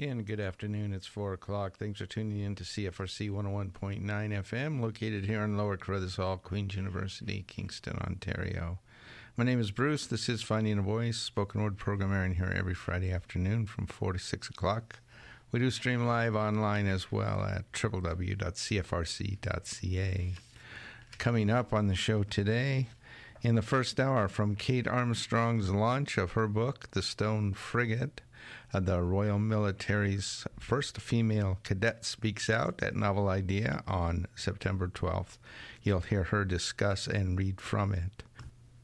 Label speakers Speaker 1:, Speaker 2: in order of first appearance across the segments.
Speaker 1: And good afternoon. It's 4 o'clock. Thanks for tuning in to CFRC 101.9 FM, located here in Lower Carruthers Hall, Queen's University, Kingston, Ontario. My name is Bruce. This is Finding a Voice, spoken word program airing here every Friday afternoon from 4 to 6 o'clock. We do stream live online as well at www.cfrc.ca. Coming up on the show today, in the first hour, from Kate Armstrong's launch of her book, The Stone Frigate the Royal Military's first female cadet speaks out at Novel Idea on September 12th. You'll hear her discuss and read from it.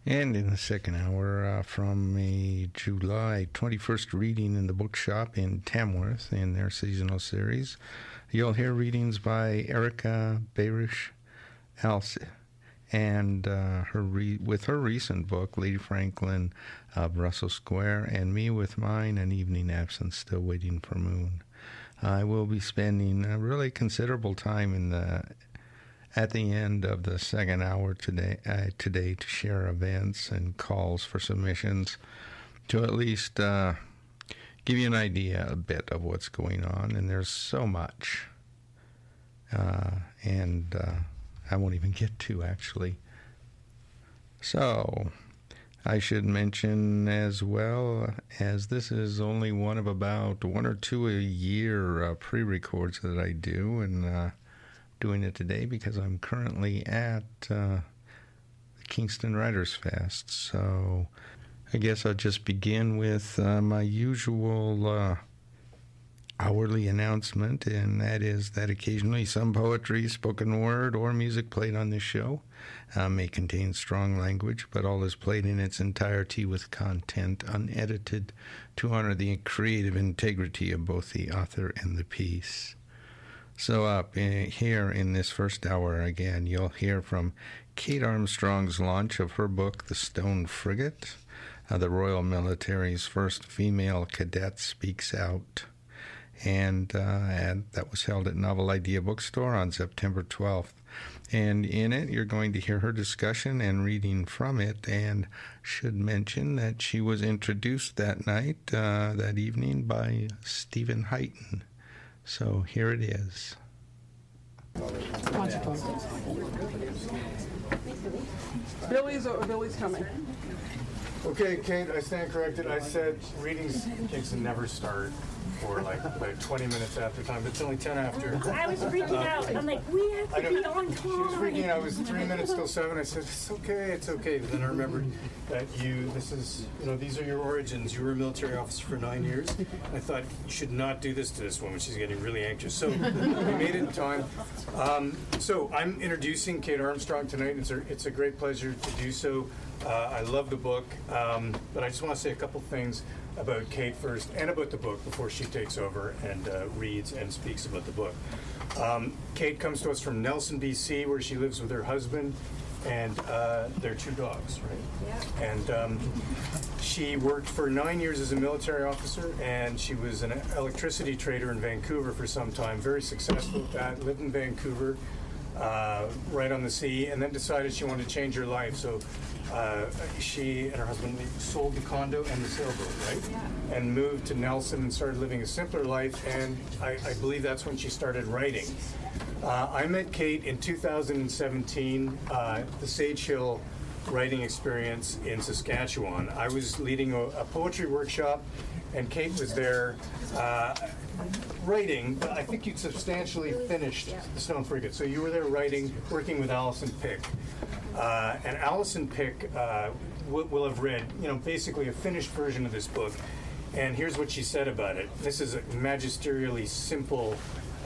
Speaker 1: And in the second hour, uh, from a July 21st reading in the bookshop in Tamworth in their seasonal series, you'll hear readings by Erika Behrisch Elce and uh, her re- with her recent book, Lady Franklin of Russell Square, and me with mine, An Evening Absence, Still Waiting for Moon. I will be spending a really considerable time in the at the end of the second hour today uh, today to share events and calls for submissions to at least uh, give you an idea a bit of what's going on. And there's so much, uh, and uh, I won't even get to actually. So, I should mention as well as this is only one of about one or two a year uh, pre records that I do, and uh, doing it today because I'm currently at uh, the Kingston Writers Fest. So, I guess I'll just begin with uh, my usual uh, hourly announcement, and that is that occasionally some poetry, spoken word, or music played on this show uh, may contain strong language, but all is played in its entirety with content unedited to honor the creative integrity of both the author and the piece. So, up in, here in this first hour again, you'll hear from Kate Armstrong's launch of her book, The Stone Frigate. Uh, the Royal Military's first female cadet speaks out and, uh, and that was held at Novel Idea Bookstore on September 12th. And in it, you're going to hear her discussion and reading from it. And should mention that she was introduced that night, uh, that evening, by Steven Heighton. So here it is.
Speaker 2: Billy's Billy's coming.
Speaker 3: Okay, Kate, I stand corrected. I said readings Kingston never start for like about 20 minutes after time, but it's only 10 after.
Speaker 4: I was freaking out. I'm like, we have to be on time.
Speaker 3: She was freaking out. I was three minutes till seven. I said, it's okay, it's okay. But then I remembered that you, this is, you know, these are your origins. You were a military officer for nine years. I thought you should not do this to this woman. She's getting really anxious. So we made it in time. Um, so I'm introducing Kate Armstrong tonight. It's a, it's a great pleasure to do so. Uh, I love the book, um, but I just want to say a couple things about Kate first and about the book before she takes over and uh, reads and speaks about the book. Um, Kate comes to us from Nelson, BC, where she lives with her husband and uh, their two dogs, right?
Speaker 4: Yeah.
Speaker 3: And um, she worked for nine years as a military officer, and she was an electricity trader in Vancouver for some time. Very successful at that. Lived in Vancouver, uh, right on the sea, and then decided she wanted to change her life. So uh, she and her husband sold the condo and the sailboat, right?
Speaker 4: Yeah.
Speaker 3: And moved to Nelson and started living a simpler life. And I, I believe that's when she started writing. Uh, I met Kate in 2017, uh, the Sage Hill writing experience in Saskatchewan. I was leading a, a poetry workshop, and Kate was there uh, writing. But I think you'd substantially finished the Stone Frigate. So you were there writing, working with Alison Pick. Uh, and Alison Pick uh, will, will have read, you know, basically a finished version of this book. And here's what she said about it. This is a magisterially simple,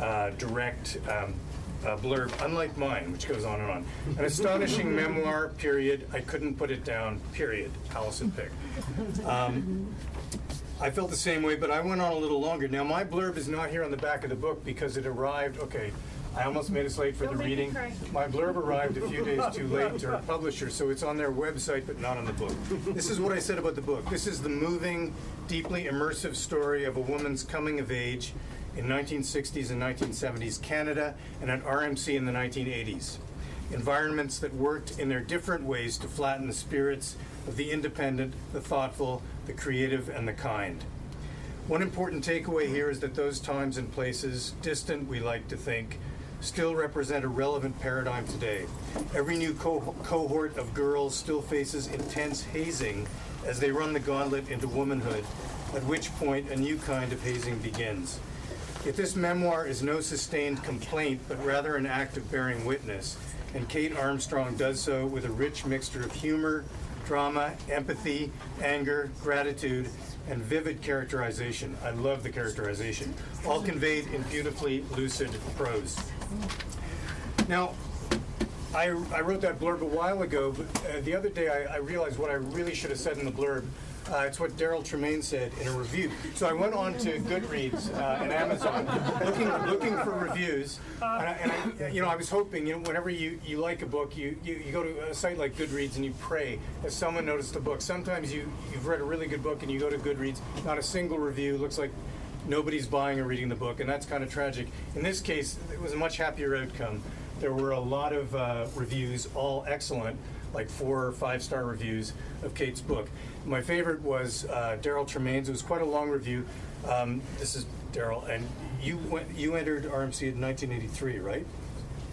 Speaker 3: uh, direct um, blurb, unlike mine, which goes on and on. An astonishing memoir, period. I couldn't put it down, period. Alison Pick. Um, I felt the same way, but I went on a little longer. Now, my blurb is not here on the back of the book because it arrived, okay, I almost made us late for
Speaker 4: Don't
Speaker 3: the reading. My blurb arrived a few days too late to our publisher, so it's on their website but not on the book. This is what I said about the book. This is the moving, deeply immersive story of a woman's coming of age in 1960s and 1970s Canada and at RMC in the 1980s. Environments that worked in their different ways to flatten the spirits the independent, the thoughtful, the creative, and the kind. One important takeaway here is that those times and places, distant we like to think, still represent a relevant paradigm today. Every new co- cohort of girls still faces intense hazing as they run the gauntlet into womanhood, at which point a new kind of hazing begins. Yet this memoir is no sustained complaint, but rather an act of bearing witness, and Kate Armstrong does so with a rich mixture of humor, drama, empathy, anger, gratitude, and vivid characterization. I love the characterization, all conveyed in beautifully lucid prose. Now, I, I wrote that blurb a while ago, but uh, the other day I, I realized what I really should have said in the blurb. Uh, it's what Daryl Tremaine said in a review. So I went on to Goodreads uh, and Amazon looking looking for reviews, and, I, and I, you know I was hoping you know whenever you, you like a book, you, you, you go to a site like Goodreads and you pray that someone noticed the book. Sometimes you you've read a really good book and you go to Goodreads, not a single review. Looks like nobody's buying or reading the book, and that's kind of tragic. In this case, it was a much happier outcome. There were a lot of uh, reviews, all excellent, like four or five star reviews of Kate's book. My favorite was uh, Daryl Tremaine's. It was quite a long review. Um, this is Daryl, and you went, you entered RMC in 1983, right?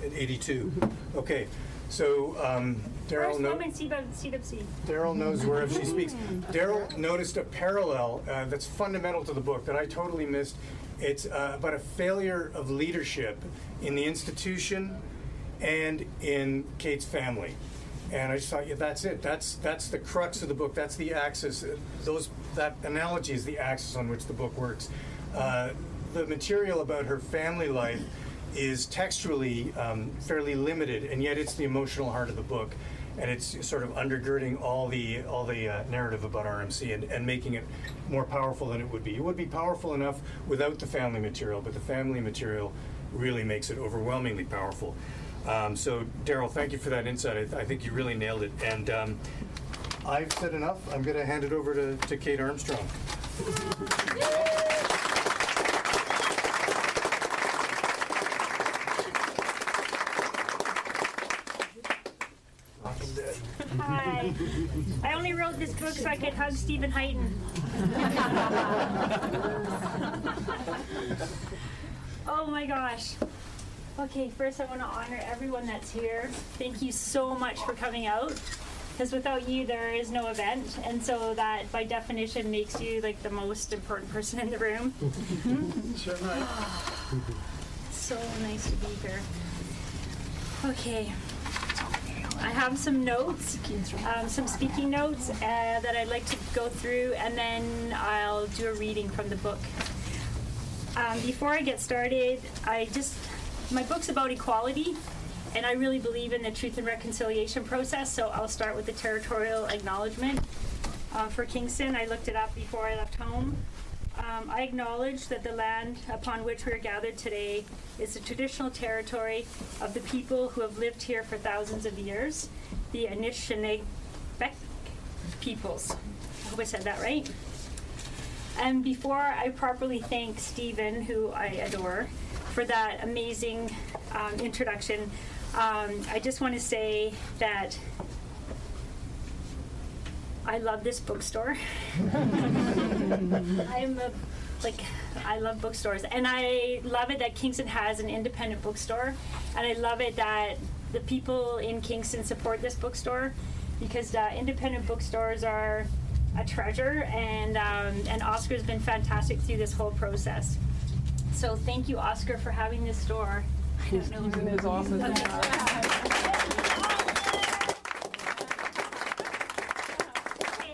Speaker 3: In 82. Okay, so um, Daryl. No-. Daryl knows wherever she speaks. Daryl noticed a parallel uh, that's fundamental to the book that I totally missed. It's uh, about a failure of leadership in the institution and in Kate's family. And I just thought, yeah, that's it. That's that's the crux of the book. That's the axis. Those that analogy is the axis on which the book works. Uh, the material about her family life is textually um, fairly limited, and yet it's the emotional heart of the book, and it's sort of undergirding all the all the uh, narrative about RMC and, and making it more powerful than it would be. It would be powerful enough without the family material, but the family material really makes it overwhelmingly powerful. Um, so, Daryl, thank you for that insight. I, I think you really nailed it. And um, I've said enough. I'm going to hand it over to, to Kate Armstrong.
Speaker 4: Hi. I only wrote this book so I could hug Steven Heighton. oh my gosh. Okay, first I want to honor everyone that's here. Thank you so much for coming out. Because without you, there is no event, and so that by definition makes you like the most important person in the room. so nice to be here. Okay, I have some notes, um, some speaking notes uh, that I'd like to go through, and then I'll do a reading from the book. Um, before I get started, I just my book's about equality, and I really believe in the truth and reconciliation process. So I'll start with the territorial acknowledgement uh, for Kingston. I looked it up before I left home. Um, I acknowledge that the land upon which we are gathered today is the traditional territory of the people who have lived here for thousands of years, the Anishinaabe peoples. I hope I said that right. And before I properly thank Steven, who I adore, for that amazing um, introduction, um, I just want to say that I love this bookstore. I'm a like I love bookstores, and I love it that Kingston has an independent bookstore, and I love it that the people in Kingston support this bookstore because uh, independent bookstores are a treasure, and um, and Oscar's been fantastic through this whole process. So thank you, Oscar, for having this store. I don't know.
Speaker 2: He's in his office now.
Speaker 4: Okay,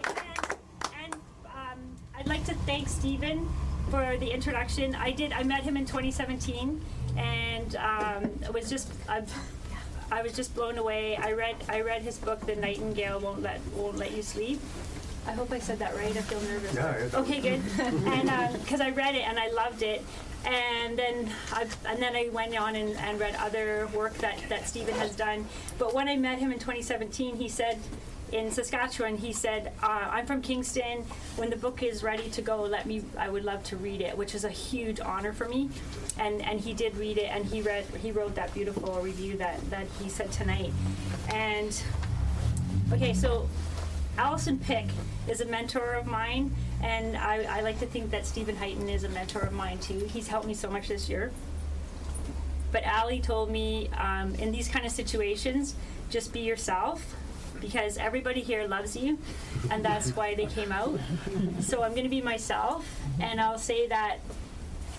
Speaker 4: and, and um, I'd like to thank Steven for the introduction. I did. I met him in 2017, and um, it was just. I, I was just blown away. I read. I read his book, The Nightingale Won't Let Won't Let You Sleep. I hope I said that right. I feel nervous.
Speaker 3: Yeah,
Speaker 4: Okay, good. and because I read it and I loved it, and then I and then I went on and, and read other work that that Steven has done. But when I met him in 2017, he said. In Saskatchewan, he said, uh, "I'm from Kingston. When the book is ready to go, let me. I would love to read it," which is a huge honor for me. And and he did read it, and he read. He wrote that beautiful review that that he said tonight. And okay, so Alison Pick is a mentor of mine, And I, I like to think that Steven Heighton is a mentor of mine too. He's helped me so much this year. But Ali told me um, in these kind of situations, just be yourself because everybody here loves you and that's why they came out. So I'm going to be myself and I'll say that.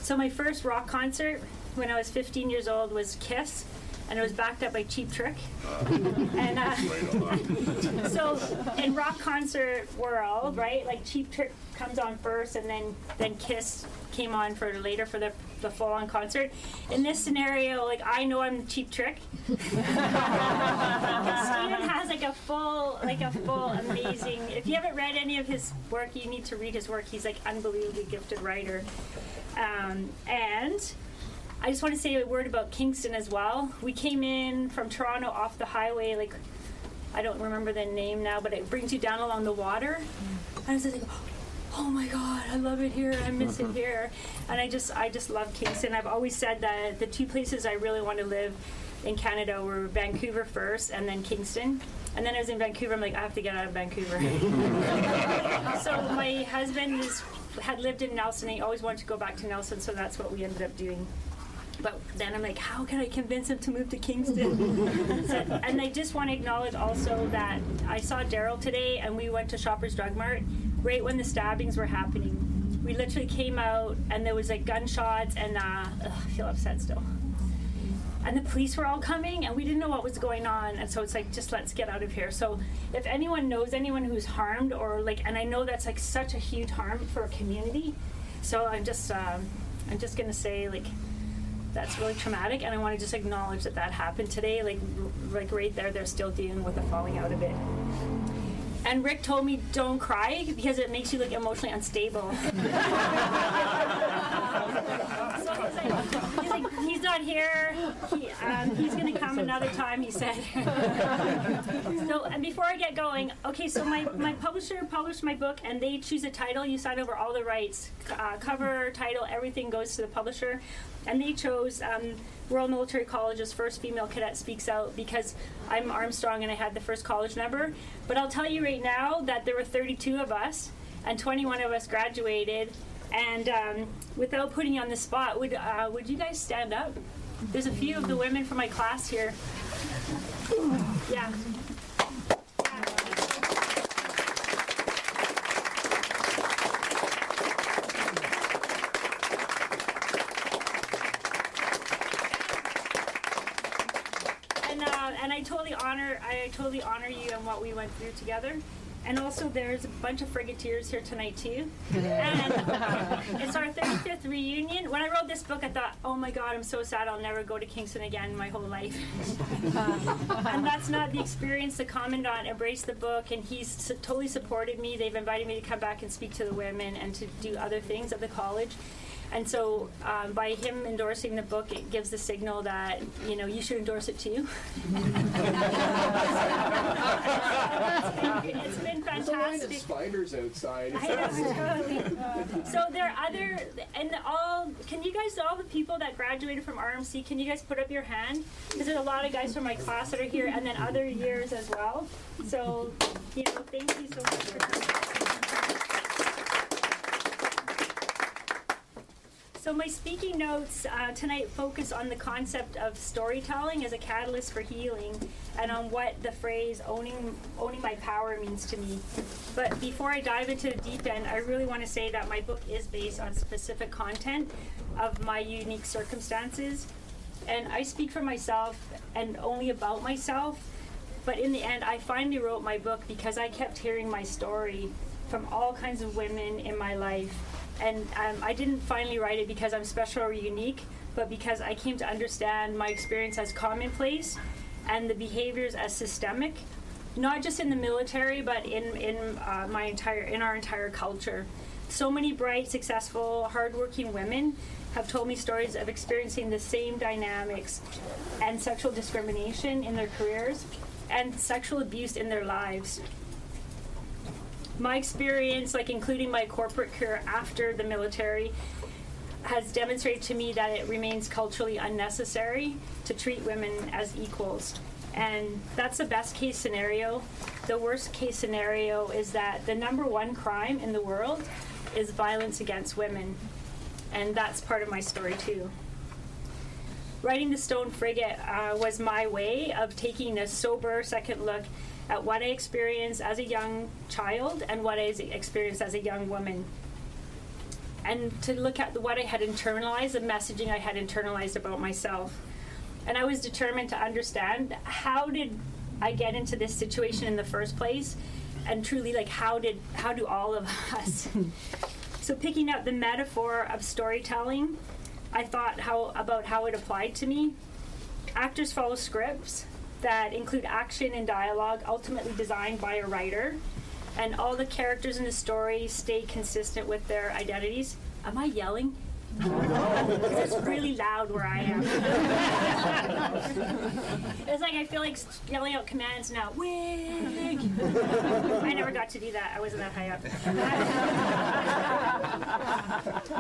Speaker 4: So my first rock concert when I was 15 years old was Kiss and it was backed up by Cheap Trick. and uh, so in rock concert world, right, like Cheap Trick comes on first, and then then Kiss came on for later for the the full on concert. In this scenario, like I know I'm Cheap Trick. Steven has like a full, like a full amazing. If you haven't read any of his work, you need to read his work. He's like unbelievably gifted writer, um, and I just want to say a word about Kingston as well. We came in from Toronto off the highway, like I don't remember the name now, but it brings you down along the water. And I was just like, oh my god, I love it here. I miss it here. And I just I just love Kingston. I've always said that the two places I really want to live in Canada were Vancouver first and then Kingston. And then I was in Vancouver, I'm like, I have to get out of Vancouver. so my husband is, had lived in Nelson. He always wanted to go back to Nelson, so that's what we ended up doing. But then I'm like, how can I convince him to move to Kingston? so, and I just want to acknowledge also that I saw Daryl today, and we went to Shoppers Drug Mart right when the stabbings were happening. We literally came out, and there was like gunshots, and uh, ugh, I feel upset still. And the police were all coming, and we didn't know what was going on. And so it's like, just let's get out of here. So if anyone knows anyone who's harmed, or like, and I know that's like such a huge harm for a community. So I'm just, um, I'm just gonna say like that's really traumatic and i want to just acknowledge that that happened today like like right there they're still dealing with the falling out of it and Rick told me don't cry because it makes you look emotionally unstable. he's like, he's not here. He, um, he's going to come another time, he said. so, and before I get going, okay, so my, my publisher published my book and they choose a title. You sign over all the rights uh, cover, title, everything goes to the publisher. And they chose um, Royal Military College's first female cadet speaks out because I'm Armstrong and I had the first college number. But I'll tell you right now that there were 32 of us and 21 of us graduated. And um, without putting you on the spot, would uh, would you guys stand up? There's a few of the women from my class here. Yeah. and uh, and I totally honor I totally honor you and what we went through together. And also, there's a bunch of frigateers here tonight too. and it's our 35th reunion. When I wrote this book, I thought, oh my God, I'm so sad I'll never go to Kingston again in my whole life. Um, and that's not the experience. The commandant embraced the book, and he's totally supported me. They've invited me to come back and speak to the women and to do other things at the college. And so, um, by him endorsing the book, it gives the signal that you know you should endorse it too. it's been fantastic.
Speaker 5: spiders outside.
Speaker 4: Know. So there are other, and all. Can you guys, all the people that graduated from RMC, can you guys put up your hand? Because there's a lot of guys from my class that are here, and then other years as well. So, you know, thank you so much for coming. So my speaking notes uh, tonight focus on the concept of storytelling as a catalyst for healing, and on what the phrase "owning owning my power" means to me. But before I dive into the deep end, I really want to say that my book is based on specific content of my unique circumstances, and I speak for myself and only about myself. But in the end, I finally wrote my book because I kept hearing my story from all kinds of women in my life and um, I didn't finally write it because I'm special or unique, but because I came to understand my experience as commonplace and the behaviors as systemic, not just in the military, but in in uh, my entire in our entire culture. So many bright, successful, hardworking women have told me stories of experiencing the same dynamics and sexual discrimination in their careers and sexual abuse in their lives my experience, like including my corporate career after the military, has demonstrated to me that it remains culturally unnecessary to treat women as equals. And that's the best case scenario. The worst case scenario is that the number one crime in the world is violence against women, and that's part of my story too. Writing The Stone Frigate uh, was my way of taking a sober second look at what I experienced as a young child and what I experienced as a young woman. And to look at what I had internalized, the messaging I had internalized about myself. And I was determined to understand how did I get into this situation in the first place and truly like how did how do all of us so picking up the metaphor of storytelling I thought how about how it applied to me. Actors follow scripts that include action and dialogue, ultimately designed by a writer, and all the characters in the story stay consistent with their identities. Am I yelling? it's really loud where I am. it's like I feel like yelling out commands now. Wig. I never got to do that. I wasn't that high up.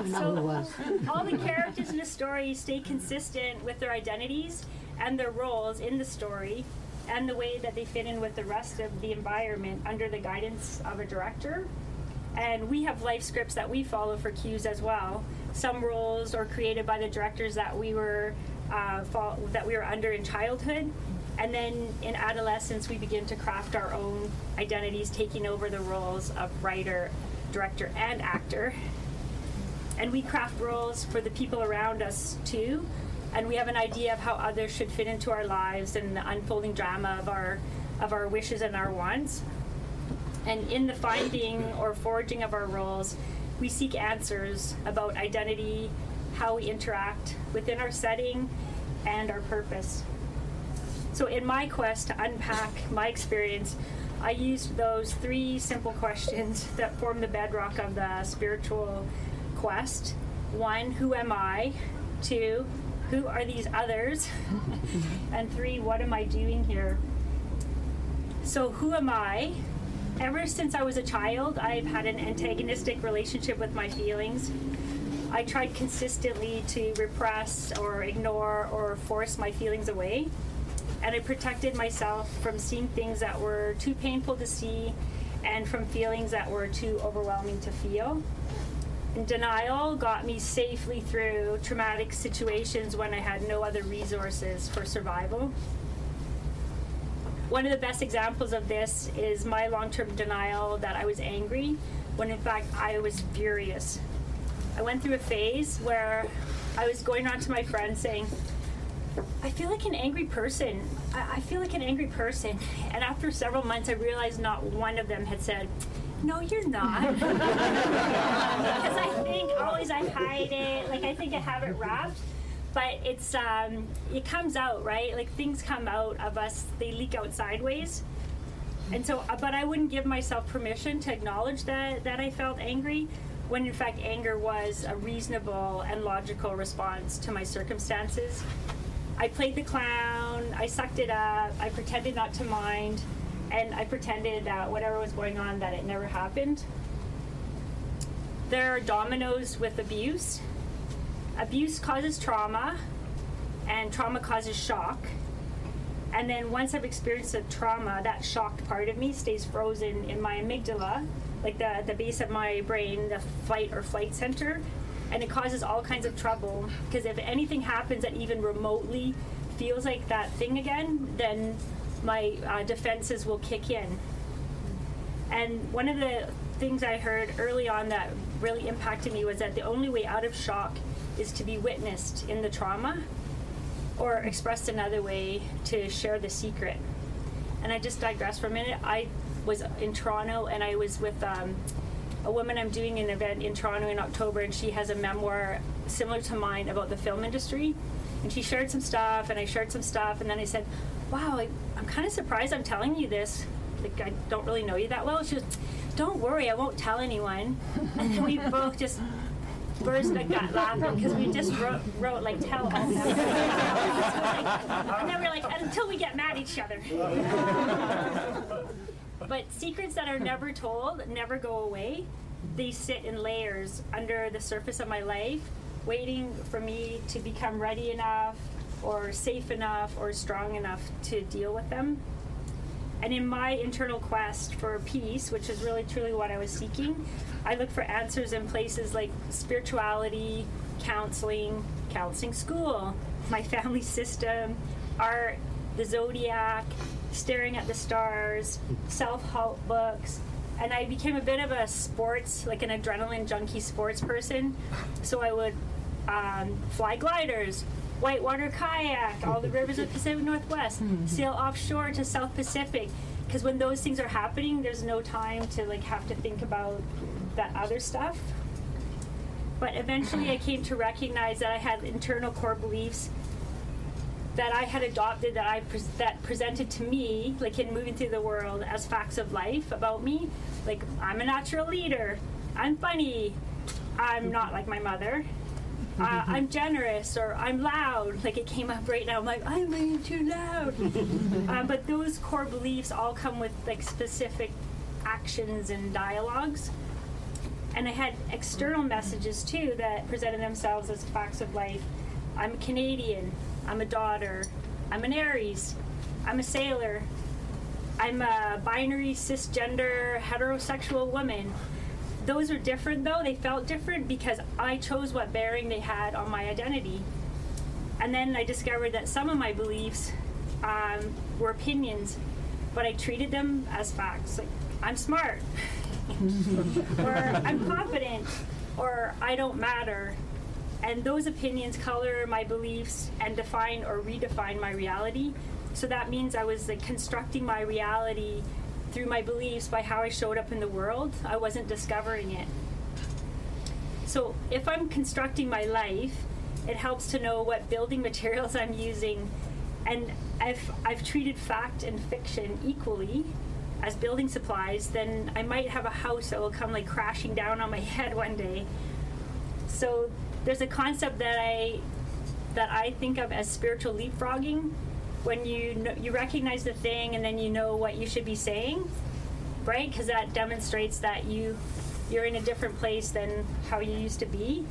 Speaker 4: so all the characters in the story stay consistent with their identities and their roles in the story and the way that they fit in with the rest of the environment under the guidance of a director. And we have life scripts that we follow for cues as well some roles are created by the directors that we were uh, fall, that we were under in childhood, and then in adolescence we begin to craft our own identities, taking over the roles of writer, director, and actor. And we craft roles for the people around us too, and we have an idea of how others should fit into our lives and the unfolding drama of our of our wishes and our wants. And in the finding or forging of our roles, we seek answers about identity, how we interact within our setting, and our purpose. So, in my quest to unpack my experience, I used those three simple questions that form the bedrock of the spiritual quest. One, who am I? Two, who are these others? and three, what am I doing here? So, who am I? Ever since I was a child, I've had an antagonistic relationship with my feelings. I tried consistently to repress or ignore or force my feelings away. And I protected myself from seeing things that were too painful to see and from feelings that were too overwhelming to feel. Denial got me safely through traumatic situations when I had no other resources for survival. One of the best examples of this is my long term denial that I was angry when in fact I was furious. I went through a phase where I was going around to my friends saying, I feel like an angry person. I, I feel like an angry person. And after several months, I realized not one of them had said, no, you're not. because I think always I hide it. Like I think I have it wrapped but it's um, it comes out right like things come out of us they leak out sideways and so uh, but i wouldn't give myself permission to acknowledge that that i felt angry when in fact anger was a reasonable and logical response to my circumstances i played the clown i sucked it up i pretended not to mind and i pretended that whatever was going on that it never happened there are dominoes with abuse abuse causes trauma, and trauma causes shock. And then once I've experienced the trauma, that shocked part of me stays frozen in my amygdala, like the, the base of my brain, the fight or flight center. And it causes all kinds of trouble because if anything happens that even remotely feels like that thing again, then my uh, defenses will kick in. And one of the things I heard early on that really impacted me was that the only way out of shock is to be witnessed in the trauma, or expressed another way to share the secret. And I just digress for a minute. I was in Toronto and I was with um, a woman I'm doing an event in Toronto in October, and she has a memoir similar to mine about the film industry. And she shared some stuff, and I shared some stuff, and then I said, Wow, I'm kind of surprised I'm telling you this. Like, I don't really know you that well. She was, Don't worry, I won't tell anyone. And then we both just burst of gut laughing because we just wrote, wrote like tell all and then we're like until we get mad at each other. but secrets that are never told never go away. They sit in layers under the surface of my life, waiting for me to become ready enough or safe enough or strong enough to deal with them. And in my internal quest for peace, which is really truly what I was seeking, I look for answers in places like spirituality, counseling, counseling school, my family system, art, the zodiac, staring at the stars, self help books. And I became a bit of a sports, like an adrenaline junkie sports person. So I would um, fly gliders, whitewater kayak, all the rivers of Pacific Northwest, hmm, hmm. sail offshore to South Pacific. Because when those things are happening, there's no time to like have to think about that other stuff. But eventually, I came to recognize that I had internal core beliefs that I had adopted that I pres that presented to me, like in moving through the world, as facts of life about me. Like I'm a natural leader. I'm funny. I'm not like my mother. Uh, I'm generous or I'm loud. Like it came up right now. I'm like I'm being too loud. um, but those core beliefs all come with like specific actions and dialogues. And I had external messages too that presented themselves as facts of life. I'm a Canadian. I'm a daughter. I'm an Aries. I'm a sailor. I'm a binary cisgender heterosexual woman. Those are different though. They felt different because I chose what bearing they had on my identity. And then I discovered that some of my beliefs um, were opinions, but I treated them as facts. Like, I'm smart, or I'm confident, or I don't matter. And those opinions color my beliefs and define or redefine my reality. So that means I was like constructing my reality through my beliefs by how I showed up in the world. I wasn't discovering it. So if I'm constructing my life, it helps to know what building materials I'm using. And if I've treated fact and fiction equally as building supplies, then I might have a house that will come like crashing down on my head one day. So there's a concept that I that I think of as spiritual leapfrogging when you you recognize the thing and then you know what you should be saying, right? Because that demonstrates that you you're in a different place than how you used to be.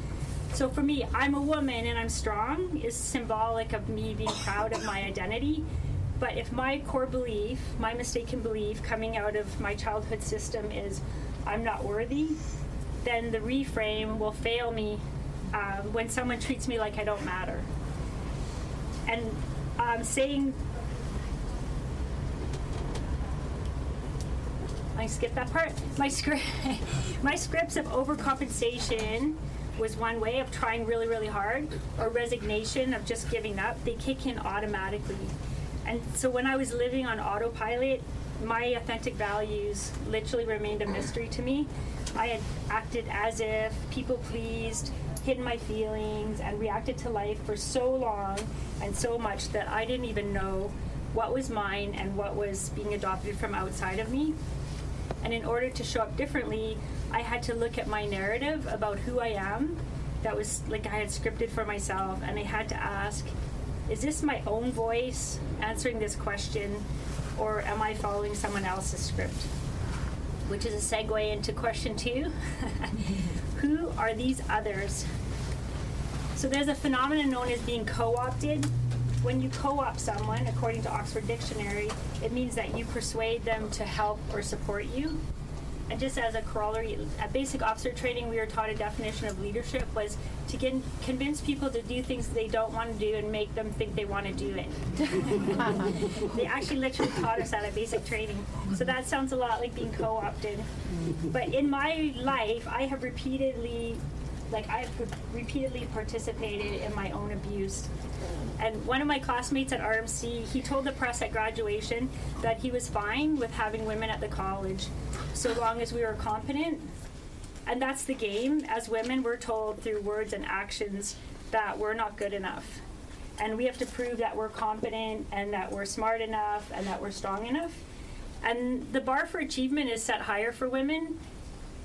Speaker 4: So for me, I'm a woman and I'm strong is symbolic of me being proud of my identity. But if my core belief, my mistaken belief coming out of my childhood system is I'm not worthy, then the reframe will fail me um, when someone treats me like I don't matter. And um, saying, I skipped that part. My script, my scripts of overcompensation was one way of trying really, really hard, or resignation of just giving up. They kick in automatically. And so when I was living on autopilot, my authentic values literally remained a mystery to me. I had acted as if, people pleased, hidden my feelings, and reacted to life for so long and so much that I didn't even know what was mine and what was being adopted from outside of me. And in order to show up differently, I had to look at my narrative about who I am that was like I had scripted for myself, and I had to ask, is this my own voice answering this question, or am I following someone else's script? Which is a segue into question two Who are these others? So there's a phenomenon known as being co opted. When you co opt someone, according to Oxford Dictionary, it means that you persuade them to help or support you. And just as a corollary, at basic officer training, we were taught a definition of leadership was to get, convince people to do things they don't want to do and make them think they want to do it. they actually literally taught us that at basic training. So that sounds a lot like being co opted. But in my life, I have repeatedly, like, I have repeatedly participated in my own abuse. And one of my classmates at RMC, he told the press at graduation that he was fine with having women at the college so long as we were competent. And that's the game. As women, we're told through words and actions that we're not good enough. And we have to prove that we're competent and that we're smart enough and that we're strong enough. And the bar for achievement is set higher for women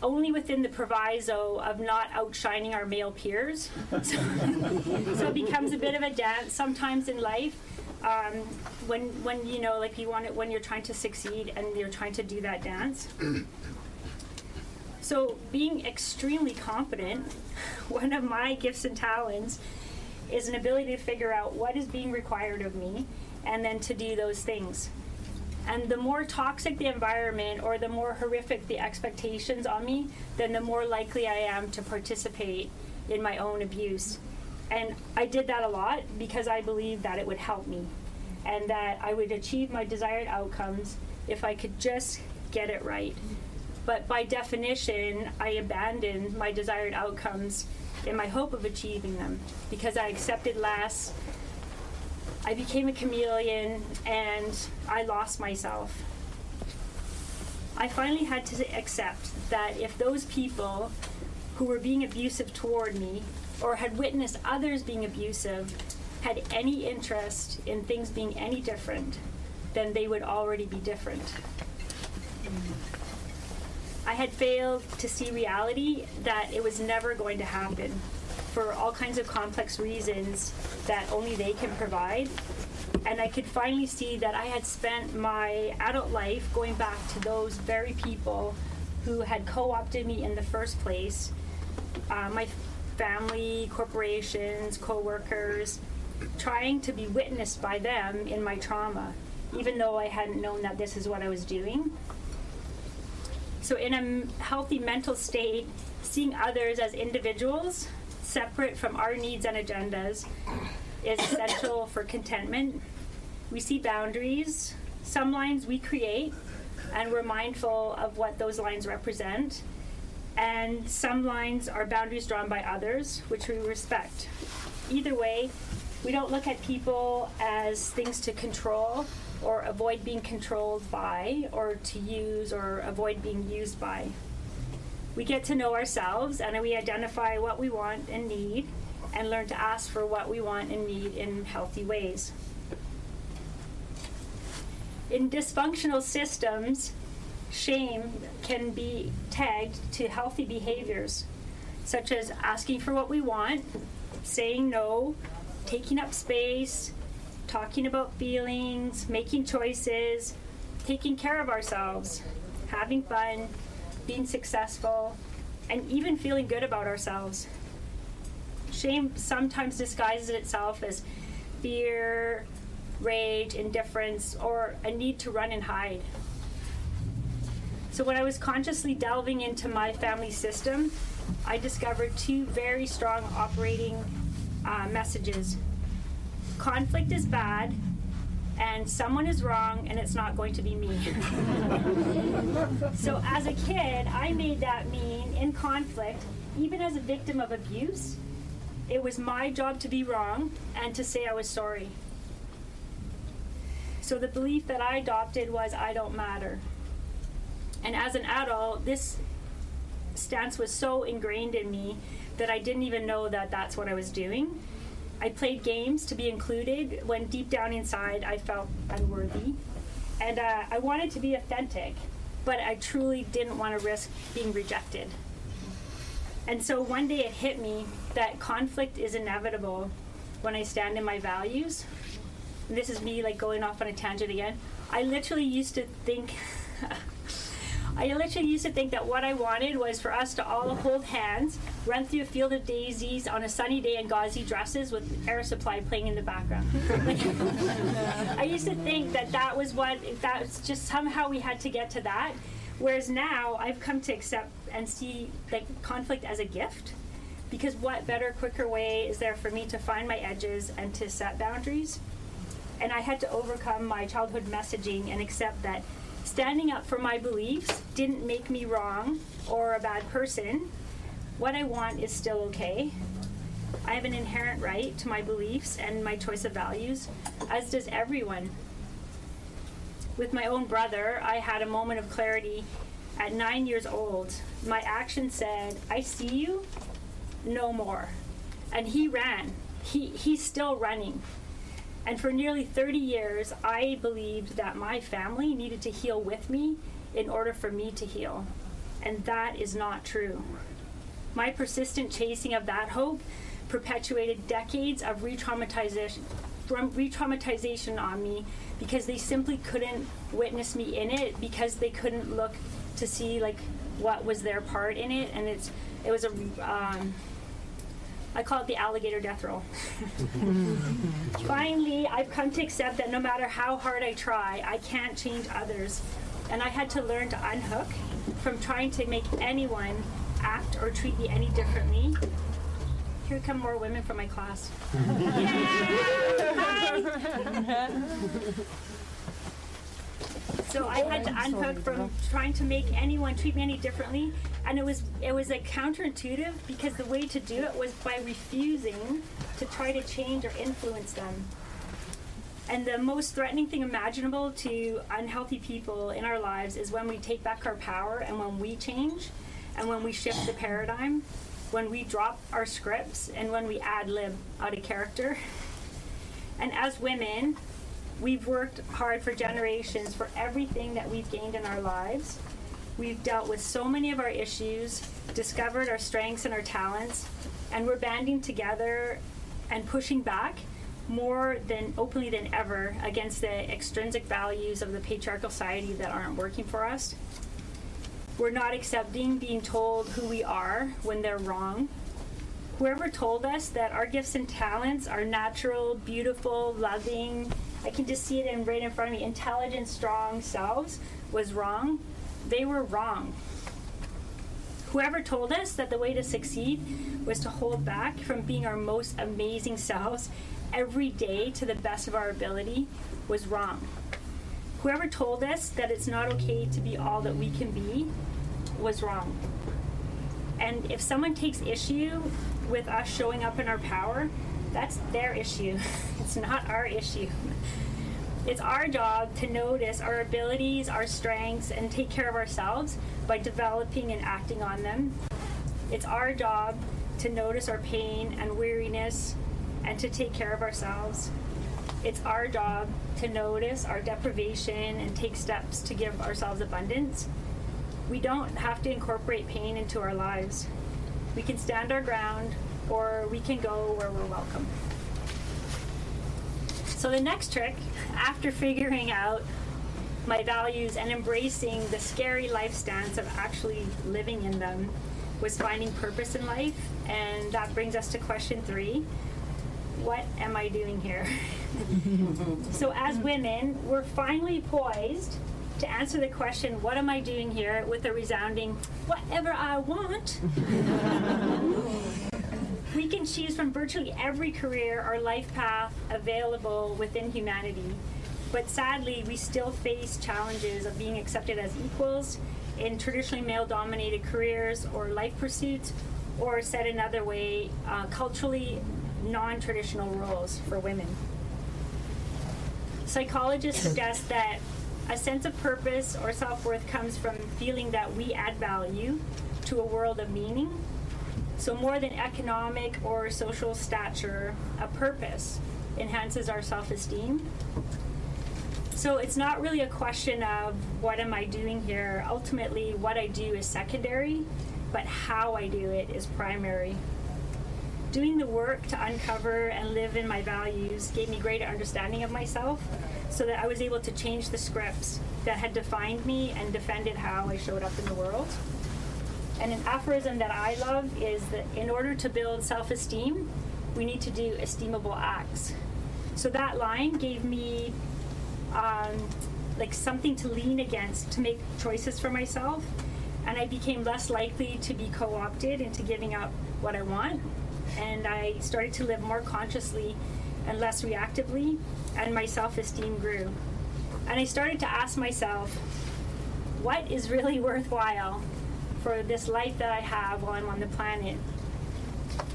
Speaker 4: only within the proviso of not outshining our male peers. So, so it becomes a bit of a dance sometimes in life. Um, when, when you know, like you want it, when you're trying to succeed and you're trying to do that dance. So, being extremely competent, one of my gifts and talents is an ability to figure out what is being required of me and then to do those things. And the more toxic the environment or the more horrific the expectations on me, then the more likely I am to participate in my own abuse. And I did that a lot because I believed that it would help me and that I would achieve my desired outcomes if I could just get it right. But by definition, I abandoned my desired outcomes in my hope of achieving them because I accepted less. I became a chameleon and I lost myself. I finally had to accept that if those people who were being abusive toward me or had witnessed others being abusive had any interest in things being any different, then they would already be different. I had failed to see reality that it was never going to happen for all kinds of complex reasons that only they can provide. And I could finally see that I had spent my adult life going back to those very people who had co opted me in the first place uh, my family, corporations, co workers, trying to be witnessed by them in my trauma, even though I hadn't known that this is what I was doing. So, in a healthy mental state, seeing others as individuals, separate from our needs and agendas, is essential for contentment. We see boundaries, some lines we create, and we're mindful of what those lines represent. And some lines are boundaries drawn by others, which we respect. Either way, we don't look at people as things to control or avoid being controlled by or to use or avoid being used by. We get to know ourselves and we identify what we want and need and learn to ask for what we want and need in healthy ways. In dysfunctional systems, shame can be tagged to healthy behaviors, such as asking for what we want, saying no, taking up space, talking about feelings, making choices, taking care of ourselves, having fun, being successful, and even feeling good about ourselves. Shame sometimes disguises itself as fear, rage, indifference, or a need to run and hide. So, when I was consciously delving into my family system, I discovered two very strong operating uh, messages conflict is bad, and someone is wrong, and it's not going to be me. so, as a kid, I made that mean in conflict, even as a victim of abuse, it was my job to be wrong and to say I was sorry. So, the belief that I adopted was I don't matter. And as an adult, this stance was so ingrained in me that I didn't even know that that's what I was doing. I played games to be included when deep down inside I felt unworthy. And uh, I wanted to be authentic, but I truly didn't want to risk being rejected. And so one day it hit me that conflict is inevitable when I stand in my values. And this is me like going off on a tangent again. I literally used to think I literally used to think that what I wanted was for us to all hold hands, run through a field of daisies on a sunny day in gauzy dresses with Air Supply playing in the background. I used to think that that was what, that was just somehow we had to get to that. Whereas now I've come to accept and see like conflict as a gift. Because what better, quicker way is there for me to find my edges and to set boundaries? And I had to overcome my childhood messaging and accept that standing up for my beliefs didn't make me wrong or a bad person. What I want is still okay. I have an inherent right to my beliefs and my choice of values, as does everyone. With my own brother, I had a moment of clarity at nine years old. My action said, I see you, no more. And he ran. He, he's still running. And for nearly 30 years, I believed that my family needed to heal with me in order for me to heal. And that is not true. My persistent chasing of that hope perpetuated decades of re traumatization re-traumatization on me because they simply couldn't witness me in it because they couldn't look to see like what was their part in it and it's it was a um, I call it the alligator death roll. Finally, I've come to accept that no matter how hard I try, I can't change others. And I had to learn to unhook from trying to make anyone act or treat me any differently. Here come more women from my class. So I had to unhook from trying to make anyone treat me any differently, and it was it was like counterintuitive because the way to do it was by refusing to try to change or influence them. And the most threatening thing imaginable to unhealthy people in our lives is when we take back our power and when we change and when we shift the paradigm, when we drop our scripts and when we ad lib out of character. And as women, we've worked hard for generations for everything that we've gained in our lives. We've dealt with so many of our issues, discovered our strengths and our talents, and we're banding together and pushing back more than openly than ever against the extrinsic values of the patriarchal society that aren't working for us. We're not accepting being told who we are when they're wrong. Whoever told us that our gifts and talents are natural, beautiful, loving, I can just see it in, right in front of me, intelligent, strong selves was wrong. They were wrong. Whoever told us that the way to succeed was to hold back from being our most amazing selves every day to the best of our ability was wrong. Whoever told us that it's not okay to be all that we can be was wrong. And if someone takes issue with us showing up in our power, that's their issue. it's not our issue. It's our job to notice our abilities, our strengths, and take care of ourselves by developing and acting on them. It's our job to notice our pain and weariness and to take care of ourselves. It's our job to notice our deprivation and take steps to give ourselves abundance. We don't have to incorporate pain into our lives. We can stand our ground or we can go where we're welcome. So, the next trick, after figuring out my values and embracing the scary life stance of actually living in them, was finding purpose in life. And that brings us to question three what am I doing here? so, as women, we're finally poised to answer the question, what am I doing here, with a resounding, whatever I want. we can choose from virtually every career or life path available within humanity. But sadly, we still face challenges of being accepted as equals in traditionally male dominated careers or life pursuits, or said another way, uh, culturally non traditional roles for women. Psychologists suggest that a sense of purpose or self worth comes from feeling that we add value to a world of meaning. So, more than economic or social stature, a purpose enhances our self esteem. So, it's not really a question of what am I doing here. Ultimately, what I do is secondary, but how I do it is primary doing the work to uncover and live in my values gave me greater understanding of myself so that I was able to change the scripts that had defined me and defended how I showed up in the world. And an aphorism that I love is that in order to build self esteem, we need to do esteemable acts. So that line gave me um, like something to lean against to make choices for myself. And I became less likely to be co opted into giving up what I want and I started to live more consciously and less reactively, and my self esteem grew. And I started to ask myself, what is really worthwhile for this life that I have while I'm on the planet?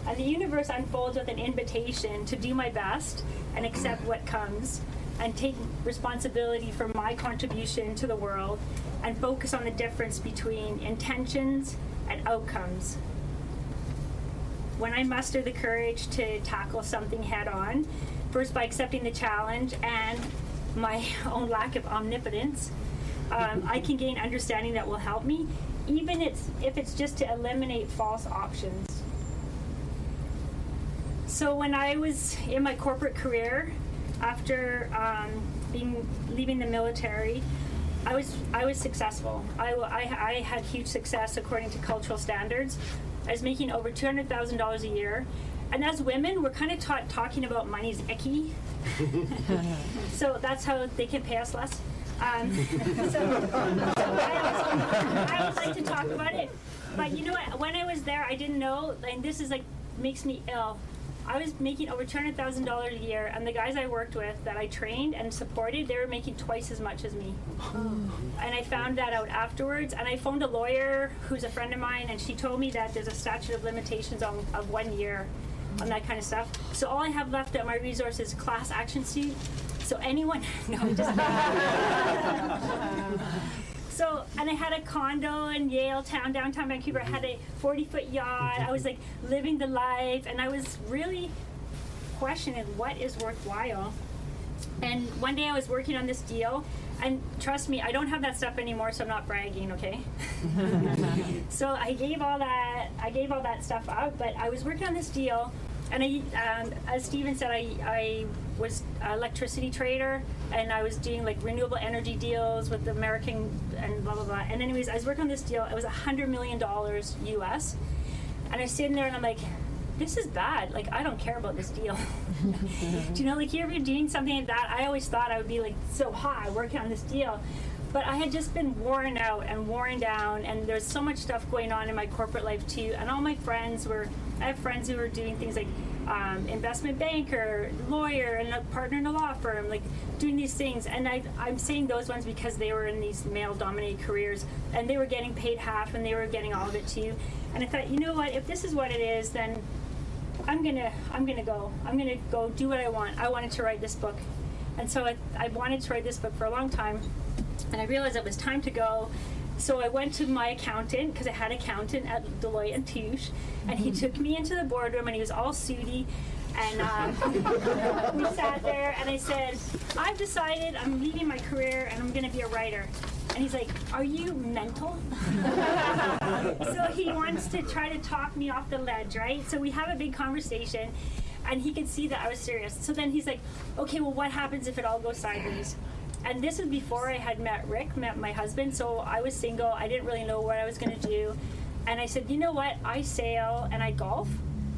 Speaker 4: And the universe unfolds with an invitation to do my best and accept what comes and take responsibility for my contribution to the world and focus on the difference between intentions and outcomes when I muster the courage to tackle something head on, first by accepting the challenge and my own lack of omnipotence, um, I can gain understanding that will help me, even it's, if it's just to eliminate false options. So when I was in my corporate career, after um, being leaving the military, I was I was successful. I, I, I had huge success according to cultural standards, I was making over $200,000 a year, and as women, we're kind of taught talking about money's icky. so that's how they can pay us less. Um, so I always, I always like to talk about it. But you know what? When I was there, I didn't know, and this is like makes me ill. I was making over two hundred thousand dollars a year, and the guys I worked with that I trained and supported, they were making twice as much as me. Oh. And I found that out afterwards. And I phoned a lawyer who's a friend of mine, and she told me that there's a statute of limitations on of one year on that kind of stuff. So all I have left at my resource is class action suit. So anyone, no, just. So, and I had a condo in Yaletown, downtown Vancouver. I had a mm-hmm. 40 foot yacht. I was like living the life, and I was really questioning what is worthwhile. And one day I was working on this deal, and trust me, I don't have that stuff anymore, so I'm not bragging, okay? so I gave all that, I gave all that stuff up, but I was working on this deal, and I, um, as Steven said, I, I was an electricity trader, and I was doing like renewable energy deals with the American and blah blah blah. And anyways, I was working on this deal. It was a hundred million dollars U.S. And I was sitting there and I'm like, this is bad. Like I don't care about this deal. Do you know, like you're doing something like that? I always thought I would be like so high working on this deal. But I had just been worn out and worn down, and there's so much stuff going on in my corporate life too. And all my friends were, I have friends who were doing things like um, investment banker, lawyer, and a partner in a law firm, like doing these things. And I, I'm saying those ones because they were in these male dominated careers and they were getting paid half and they were getting all of it too. And I thought, you know what, if this is what it is, then I'm gonna I'm gonna go. I'm gonna go do what I want. I wanted to write this book. And so I, I wanted to write this book for a long time. And I realized it was time to go. So I went to my accountant because I had an accountant at Deloitte and Touche, and he took me into the boardroom and he was all sooty. And um, we sat there, and I said, I've decided I'm leaving my career and I'm going to be a writer. And he's like, Are you mental? so he wants to try to talk me off the ledge, right? So we have a big conversation, and he could see that I was serious. So then he's like, Okay, well, what happens if it all goes sideways? And this was before I had met Rick, met my husband. So I was single. I didn't really know what I was going to do. And I said, You know what? I sail and I golf.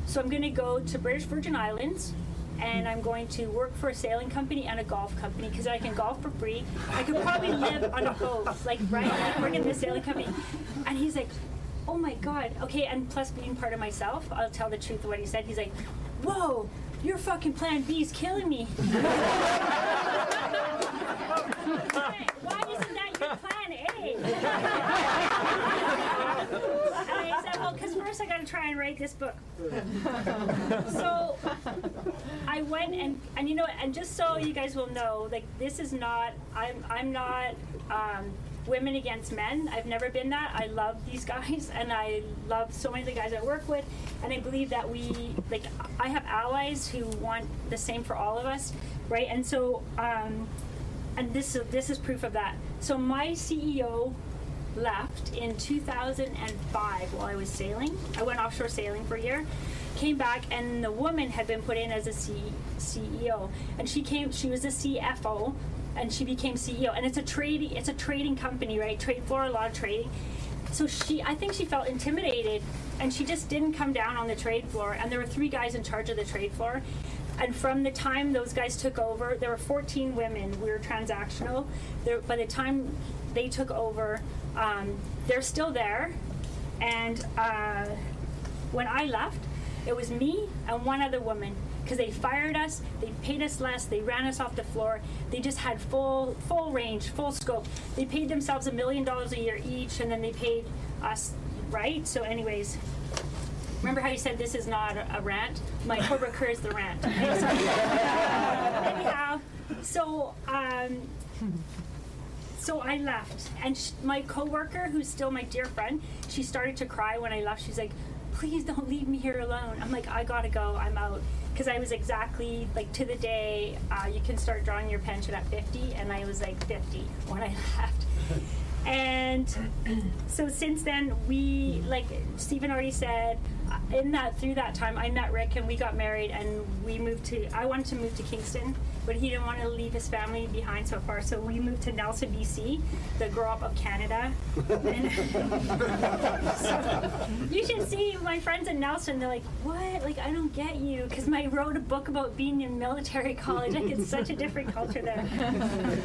Speaker 4: So I'm going to go to British Virgin Islands and I'm going to work for a sailing company and a golf company because I can golf for free. I could probably live on a boat, like right, like working in the sailing company. And he's like, "Oh my God, okay." And plus, being part of myself, I'll tell the truth of what he said. He's like, "Whoa, your fucking Plan B is killing me." Why isn't that your Plan A? said, "Well, because first I got to try and write this book." so I went and and you know and just so you guys will know, like this is not I'm I'm not um, women against men. I've never been that. I love these guys and I love so many of the guys I work with, and I believe that we like I have allies who want the same for all of us, right? And so um, and this this is proof of that. So my CEO left in 2005 while I was sailing. I went offshore sailing for a year. Came back and the woman had been put in as a C- CEO, and she came. She was a CFO, and she became CEO. And it's a trading. It's a trading company, right? Trade floor, a lot of trading. So she, I think she felt intimidated, and she just didn't come down on the trade floor. And there were three guys in charge of the trade floor. And from the time those guys took over, there were 14 women. We were transactional. There, by the time they took over, um, they're still there. And uh, when I left, it was me and one other woman because they fired us, they paid us less, they ran us off the floor. They just had full full range, full scope. They paid themselves a million dollars a year each, and then they paid us right. So, anyways. Remember how you said this is not a, rant? My corporate career is the rant. Anyhow, so um, so I left, and sh- my coworker, who's still my dear friend, she started to cry when I left. She's like, "Please don't leave me here alone." I'm like, "I gotta go. I'm out." Because I was exactly like to the day uh, you can start drawing your pension at 50, and I was like 50 when I left. And so since then, we like Steven already said, in that through that time, I met Rick and we got married and we moved to. I wanted to move to Kingston, but he didn't want to leave his family behind so far, so we moved to Nelson, BC, the grow up of Canada. So you should see my friends in Nelson. They're like, "What? Like I don't get you," because I wrote a book about being in military college. Like it's such a different culture there.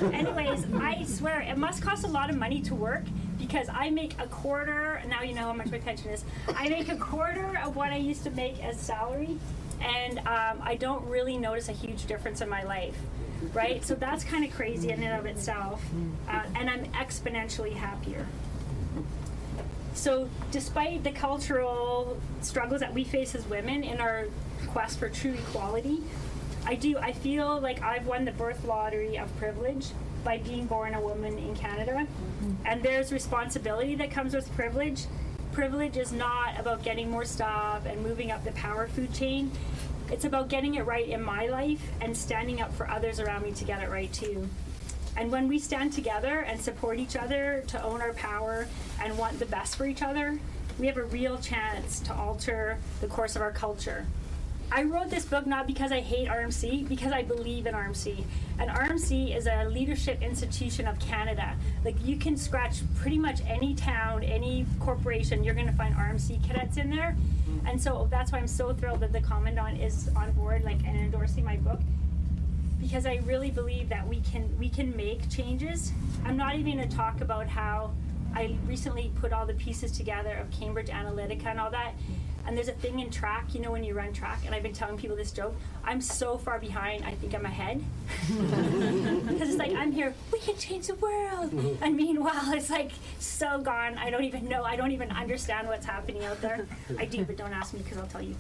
Speaker 4: Anyways, I swear it must cost a lot of money to work because I make a quarter. Now you know how much my pension is. I make a quarter of what I used to make as salary, and um, I don't really notice a huge difference in my life. Right, so that's kind of crazy in and of itself, uh, and I'm exponentially happier. So, despite the cultural struggles that we face as women in our quest for true equality, I do. I feel like I've won the birth lottery of privilege by being born a woman in Canada. Mm-hmm. And there's responsibility that comes with privilege. Privilege is not about getting more stuff and moving up the power food chain. It's about getting it right in my life and standing up for others around me to get it right too. And when we stand together and support each other to own our power and want the best for each other, we have a real chance to alter the course of our culture. I wrote this book not because I hate RMC, because I believe in RMC. And RMC is a leadership institution of Canada. Like you can scratch pretty much any town, any corporation, you're going to find RMC cadets in there. Mm-hmm. And so that's why I'm so thrilled that the commandant is on board, like and endorsing my book, because I really believe that we can we can make changes. I'm not even going to talk about how I recently put all the pieces together of Cambridge Analytica and all that. And there's a thing in track, you know, when you run track, and I've been telling people this joke. I'm so far behind, I think I'm ahead. Because it's like, I'm here, we can change the world. Mm-hmm. And meanwhile, it's like so gone. I don't even know, I don't even understand what's happening out there. I do, but don't ask me because I'll tell you.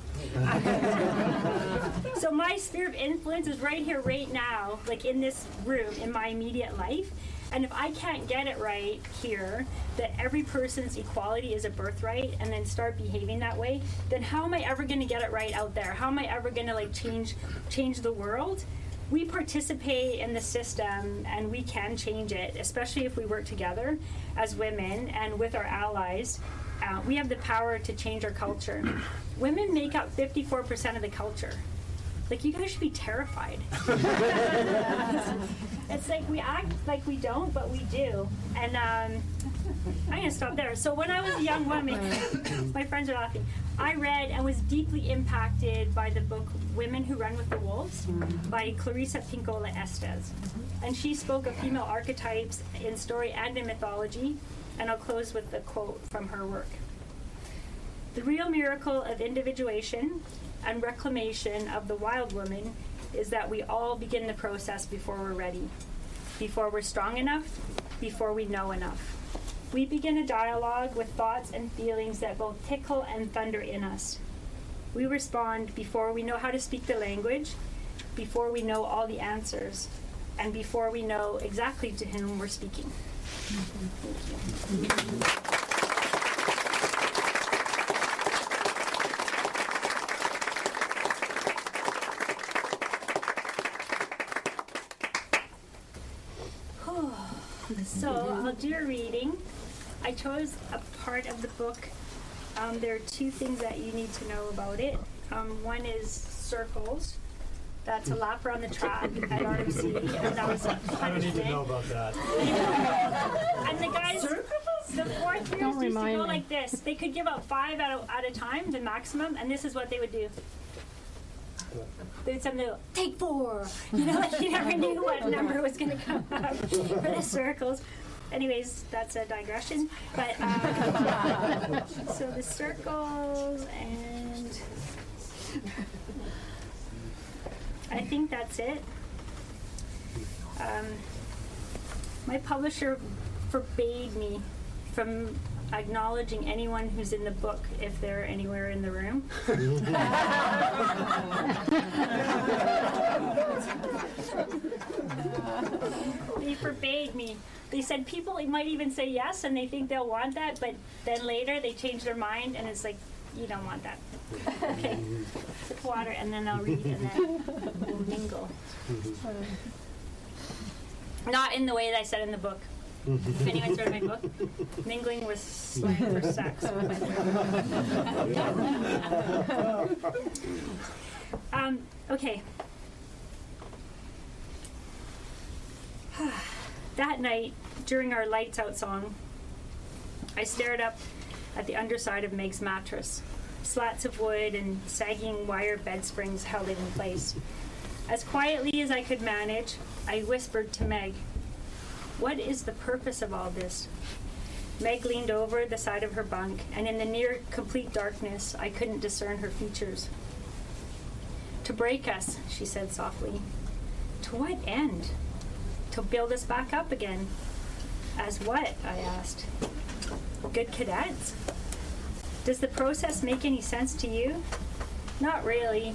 Speaker 4: so, my sphere of influence is right here, right now, like in this room, in my immediate life. And if I can't get it right here, that every person's equality is a birthright, and then start behaving that way, then how am I ever going to get it right out there? How am I ever going to like change change the world? We participate in the system, and we can change it, especially if we work together as women and with our allies. Uh, we have the power to change our culture. Women make up 54% of the culture. Like you guys should be terrified. it's like we act like we don't, but we do. And um, I'm gonna stop there. So when I was a young woman, my friends are laughing. I read and was deeply impacted by the book "Women Who Run with the Wolves" by Clarissa Pinkola Estes, and she spoke of female archetypes in story and in mythology. And I'll close with a quote from her work. The real miracle of individuation and reclamation of the wild woman is that we all begin the process before we're ready, before we're strong enough, before we know enough. We begin a dialogue with thoughts and feelings that both tickle and thunder in us. We respond before we know how to speak the language, before we know all the answers, and before we know exactly to whom we're speaking. Mm-hmm. Thank you. So I'll do a reading. I chose a part of the book. Um, there are two things that you need to know about it. Um, one is circles. That's a lap around the track at RMC, and that was a
Speaker 3: I don't need to know about that.
Speaker 4: And the guys, the fourth years used to go
Speaker 2: me.
Speaker 4: like this. They could give out five at a, at a time, the maximum, and this is what they would do. Would something like, take four. You know, like you never knew what number was going to come up for the circles. Anyways, that's a digression. But um, so the circles, and I think that's it. Um, my publisher forbade me from acknowledging anyone who's in the book if they're anywhere in the room. they forbade me. They said people might even say yes and they think they'll want that, but then later they change their mind and it's like, you don't want that. Okay, water and then I'll read and then we'll mingle. Not in the way that I said in the book. If anyone's read my book, Mingling with Slang for Sex. um, okay. that night, during our lights out song, I stared up at the underside of Meg's mattress. Slats of wood and sagging wire bed springs held it in place. As quietly as I could manage, I whispered to Meg, What is the purpose of all this? Meg leaned over the side of her bunk, and in the near complete darkness, I couldn't discern her features. To break us, she said softly. To what end? To build us back up again. As what? I asked. Good cadets? Does the process make any sense to you? Not really.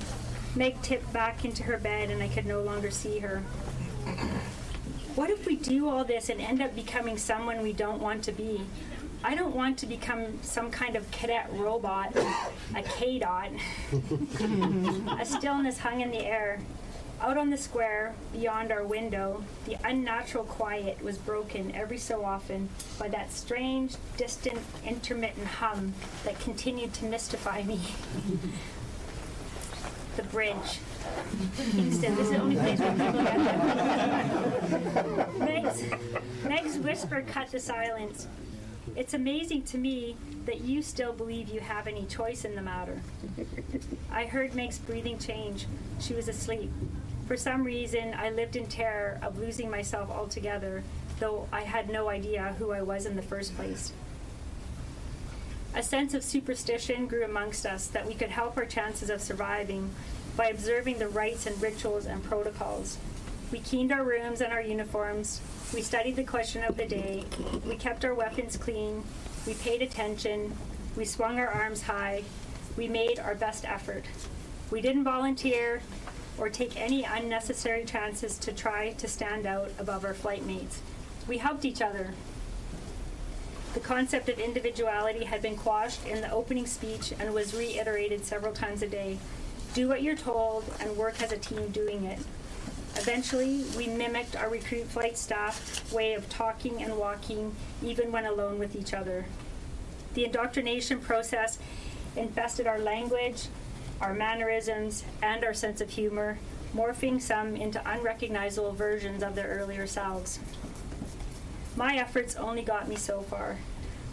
Speaker 4: Meg tipped back into her bed and I could no longer see her. What if we do all this and end up becoming someone we don't want to be? I don't want to become some kind of cadet robot, a K dot. a stillness hung in the air. Out on the square, beyond our window, the unnatural quiet was broken every so often by that strange, distant, intermittent hum that continued to mystify me. the bridge. Kingston, this is the only place where people them. Meg's, Meg's whisper cut the silence. It's amazing to me that you still believe you have any choice in the matter. I heard Meg's breathing change. She was asleep. For some reason, I lived in terror of losing myself altogether, though I had no idea who I was in the first place. A sense of superstition grew amongst us that we could help our chances of surviving by observing the rites and rituals and protocols. We cleaned our rooms and our uniforms. We studied the question of the day. We kept our weapons clean. We paid attention. We swung our arms high. We made our best effort. We didn't volunteer or take any unnecessary chances to try to stand out above our flight mates. We helped each other. The concept of individuality had been quashed in the opening speech and was reiterated several times a day. Do what you're told and work as a team doing it. Eventually, we mimicked our recruit flight staff way of talking and walking, even when alone with each other. The indoctrination process infested our language, our mannerisms, and our sense of humor, morphing some into unrecognizable versions of their earlier selves. My efforts only got me so far.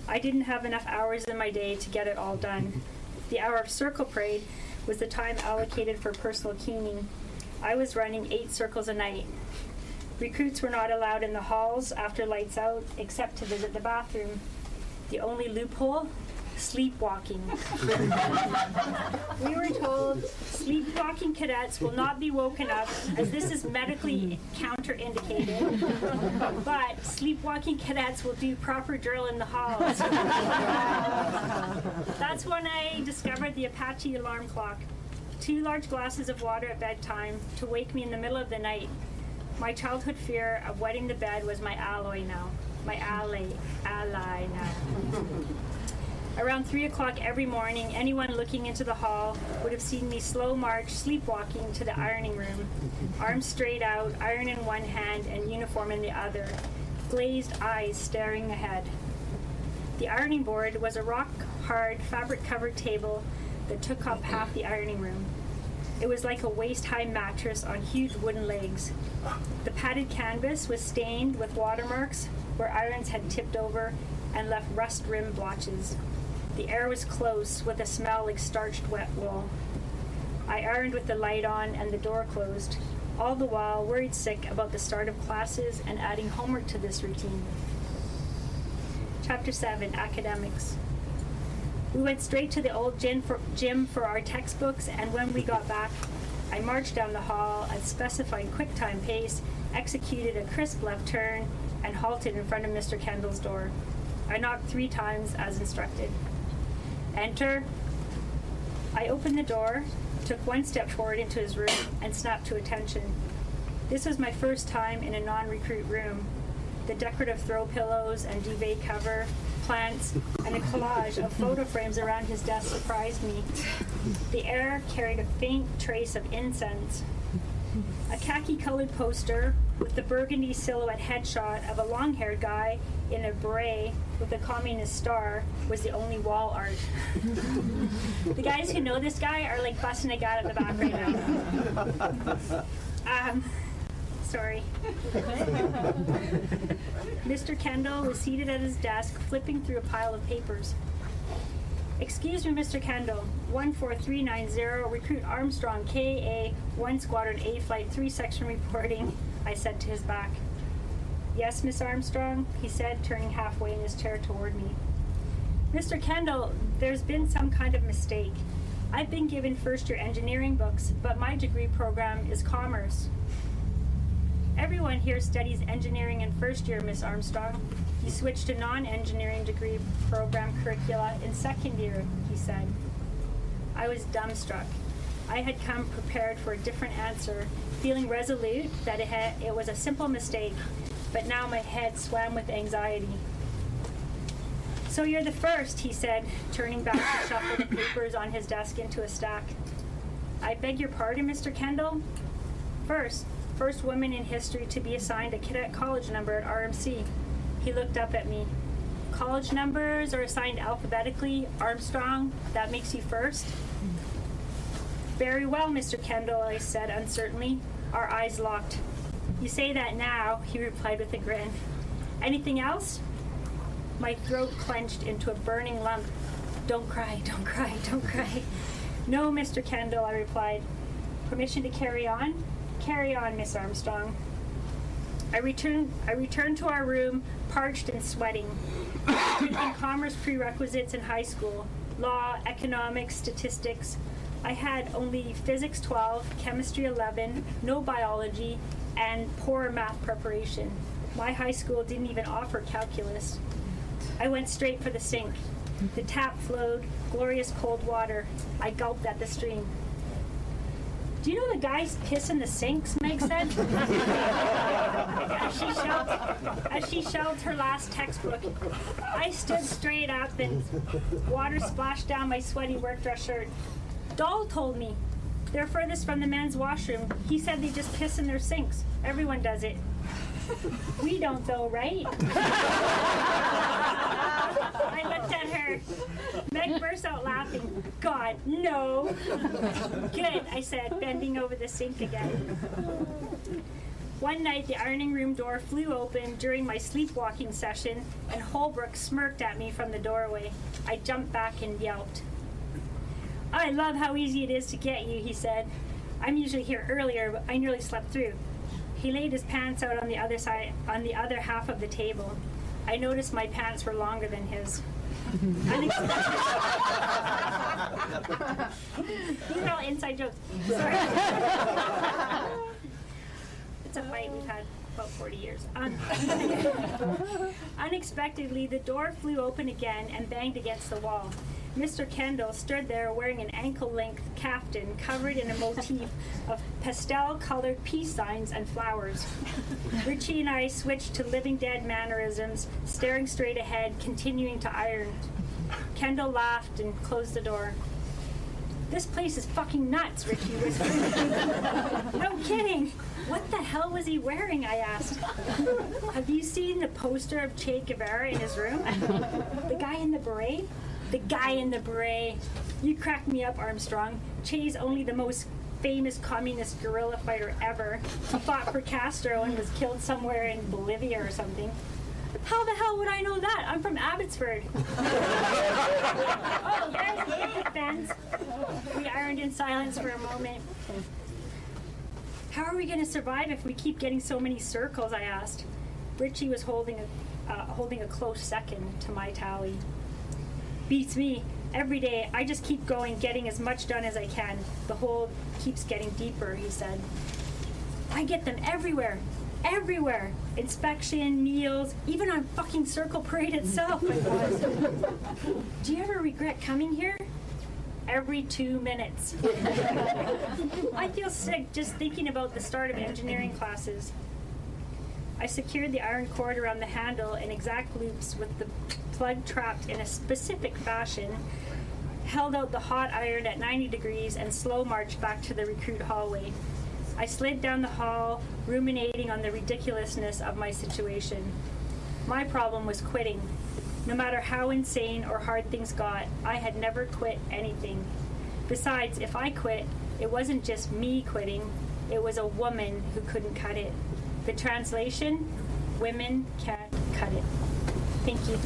Speaker 4: I didn't have enough hours in my day to get it all done. The hour of circle parade was the time allocated for personal cleaning. I was running eight circles a night. Recruits were not allowed in the halls after lights out except to visit the bathroom. The only loophole sleepwalking. we were told sleepwalking cadets will not be woken up as this is medically counterindicated, but sleepwalking cadets will do proper drill in the halls. That's when I discovered the Apache alarm clock. Two large glasses of water at bedtime to wake me in the middle of the night. My childhood fear of wetting the bed was my alloy now. My ally, ally now. Around 3 o'clock every morning, anyone looking into the hall would have seen me slow march, sleepwalking to the ironing room, arms straight out, iron in one hand and uniform in the other, glazed eyes staring ahead. The ironing board was a rock hard, fabric covered table that took up half the ironing room. It was like a waist high mattress on huge wooden legs. The padded canvas was stained with watermarks where irons had tipped over and left rust rimmed blotches. The air was close, with a smell like starched wet wool. I ironed with the light on and the door closed, all the while worried sick about the start of classes and adding homework to this routine. Chapter 7 Academics. We went straight to the old gym for, gym for our textbooks, and when we got back, I marched down the hall at specified quick time pace, executed a crisp left turn, and halted in front of Mr. Kendall's door. I knocked three times as instructed. Enter. I opened the door, took one step forward into his room, and snapped to attention. This was my first time in a non recruit room. The decorative throw pillows and duvet cover, plants, and a collage of photo frames around his desk surprised me. The air carried a faint trace of incense. A khaki colored poster with the burgundy silhouette headshot of a long haired guy in a beret with a communist star was the only wall art. the guys who know this guy are like busting a gut at the back right now. Um, sorry. Mr. Kendall was seated at his desk, flipping through a pile of papers. Excuse me, Mr. Kendall. 14390, recruit Armstrong, KA 1 Squadron A Flight 3 section reporting, I said to his back. Yes, Miss Armstrong, he said, turning halfway in his chair toward me. Mr. Kendall, there's been some kind of mistake. I've been given first year engineering books, but my degree program is commerce. Everyone here studies engineering in first year, Miss Armstrong. You switched to non engineering degree program curricula in second year, he said. I was dumbstruck. I had come prepared for a different answer, feeling resolute that it, had, it was a simple mistake, but now my head swam with anxiety. So you're the first, he said, turning back to shuffle the papers on his desk into a stack. I beg your pardon, Mr. Kendall? First, first woman in history to be assigned a cadet college number at RMC. He looked up at me. College numbers are assigned alphabetically. Armstrong, that makes you first? Very well, Mr. Kendall, I said uncertainly. Our eyes locked. You say that now, he replied with a grin. Anything else? My throat clenched into a burning lump. Don't cry, don't cry, don't cry. No, Mr. Kendall, I replied. Permission to carry on? Carry on, Miss Armstrong. I returned, I returned to our room, parched and sweating. in commerce prerequisites in high school law, economics, statistics. I had only physics 12, chemistry 11, no biology, and poor math preparation. My high school didn't even offer calculus. I went straight for the sink. The tap flowed, glorious cold water. I gulped at the stream. Do you know the guys piss in the sinks? Meg said. as, she shelved, as she shelved her last textbook, I stood straight up and water splashed down my sweaty work dress shirt. Doll told me they're furthest from the men's washroom. He said they just piss in their sinks. Everyone does it. We don't, though, right? I looked at her. Meg burst out laughing. God, no. Good, I said, bending over the sink again. One night, the ironing room door flew open during my sleepwalking session, and Holbrook smirked at me from the doorway. I jumped back and yelped. I love how easy it is to get you, he said. I'm usually here earlier, but I nearly slept through. He laid his pants out on the other side, on the other half of the table. I noticed my pants were longer than his. These are all inside jokes. Sorry. it's a fight we've had about 40 years. Un- um, Unexpectedly, the door flew open again and banged against the wall. Mr. Kendall stood there wearing an ankle length caftan covered in a motif of pastel colored peace signs and flowers. Richie and I switched to living dead mannerisms, staring straight ahead, continuing to iron. Kendall laughed and closed the door. This place is fucking nuts, Richie whispered. no kidding. What the hell was he wearing? I asked. Have you seen the poster of Che Guevara in his room? The guy in the beret? The guy in the beret. You crack me up, Armstrong. Che's only the most famous communist guerrilla fighter ever. He fought for Castro and was killed somewhere in Bolivia or something. How the hell would I know that? I'm from Abbotsford. oh, there's the fence. We ironed in silence for a moment. How are we going to survive if we keep getting so many circles? I asked. Richie was holding a, uh, holding a close second to my tally. Beats me. Every day, I just keep going, getting as much done as I can. The hole keeps getting deeper, he said. I get them everywhere. Everywhere. Inspection, meals, even on fucking Circle Parade itself, I. Do you ever regret coming here? Every two minutes. I feel sick just thinking about the start of engineering classes. I secured the iron cord around the handle in exact loops with the plug trapped in a specific fashion, held out the hot iron at 90 degrees, and slow marched back to the recruit hallway. I slid down the hall, ruminating on the ridiculousness of my situation. My problem was quitting. No matter how insane or hard things got, I had never quit anything. Besides, if I quit, it wasn't just me quitting, it was a woman who couldn't cut it. The translation women can't cut it. Thank you.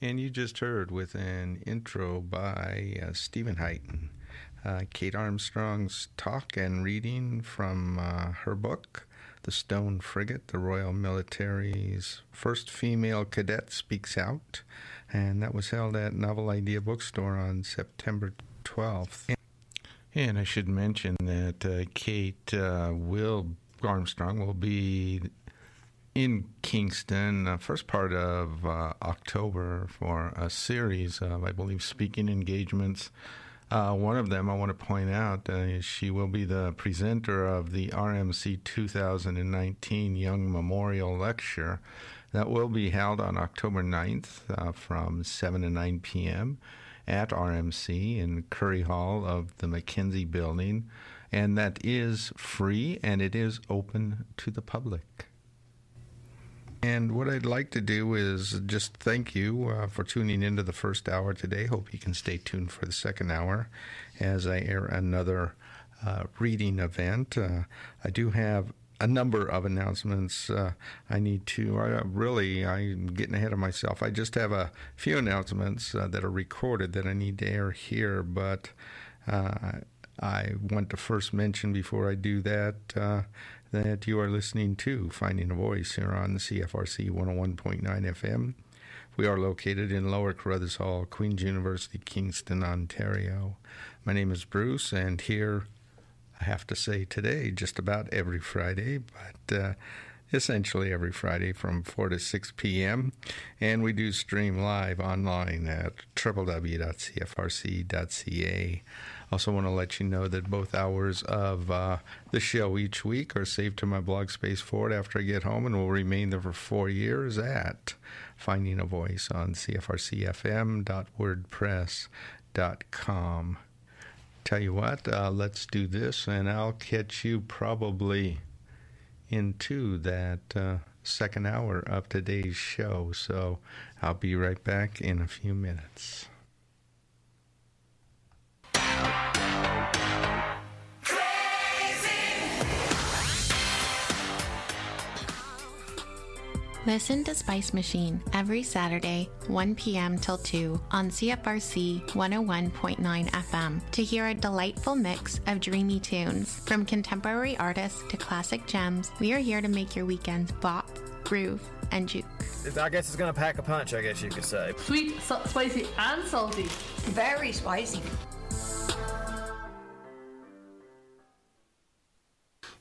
Speaker 1: And you just heard with an intro by uh, Steven Heighton, uh, Kate Armstrong's talk and reading from uh, her book, The Stone Frigate, the Royal Military's first female cadet speaks out. And that was held at Novel Idea Bookstore on September 12th. And I should mention that uh, Kate uh, will Armstrong will be in Kingston, uh, first part of uh, October, for a series of, I believe, speaking engagements. Uh, one of them I want to point out uh, she will be the presenter of the RMC 2019 Young Memorial Lecture that will be held on October 9th uh, from 7 to 9 p.m. at RMC in Currie Hall of the Mackenzie Building. And that is free and it is open to the public. And what I'd like to do is just thank you uh, for tuning into the first hour today. Hope you can stay tuned for the second hour as I air another uh, reading event. Uh, I do have a number of announcements uh, I need to. Uh, really, I'm getting ahead of myself. I just have a few announcements uh, that are recorded that I need to air here, but I want to first mention before I do that that you are listening to Finding a Voice here on CFRC 101.9 FM. We are located in Lower Carruthers Hall, Queen's University, Kingston, Ontario. My name is Bruce, and here I have to say today, just about every Friday, but uh, essentially every Friday from 4 to 6 p.m. And we do stream live online at www.cfrc.ca. Also, want to let you know that both hours of uh, the show each week are saved to my blog space forward after I get home and will remain there for four years at Finding a Voice on cfrcfm.wordpress.com. Tell you what, uh, let's do this, and I'll catch you probably into that uh, second hour of today's show. So I'll be right back in a few minutes.
Speaker 5: Listen to Spice Machine every Saturday, 1 p.m. till 2 on CFRC 101.9 FM to hear a delightful mix of dreamy tunes. From contemporary artists to classic gems, we are here to make your weekends bop, groove, and juke.
Speaker 6: I guess it's gonna pack a punch, I guess you could say.
Speaker 2: Sweet, spicy, and salty.
Speaker 7: Very spicy.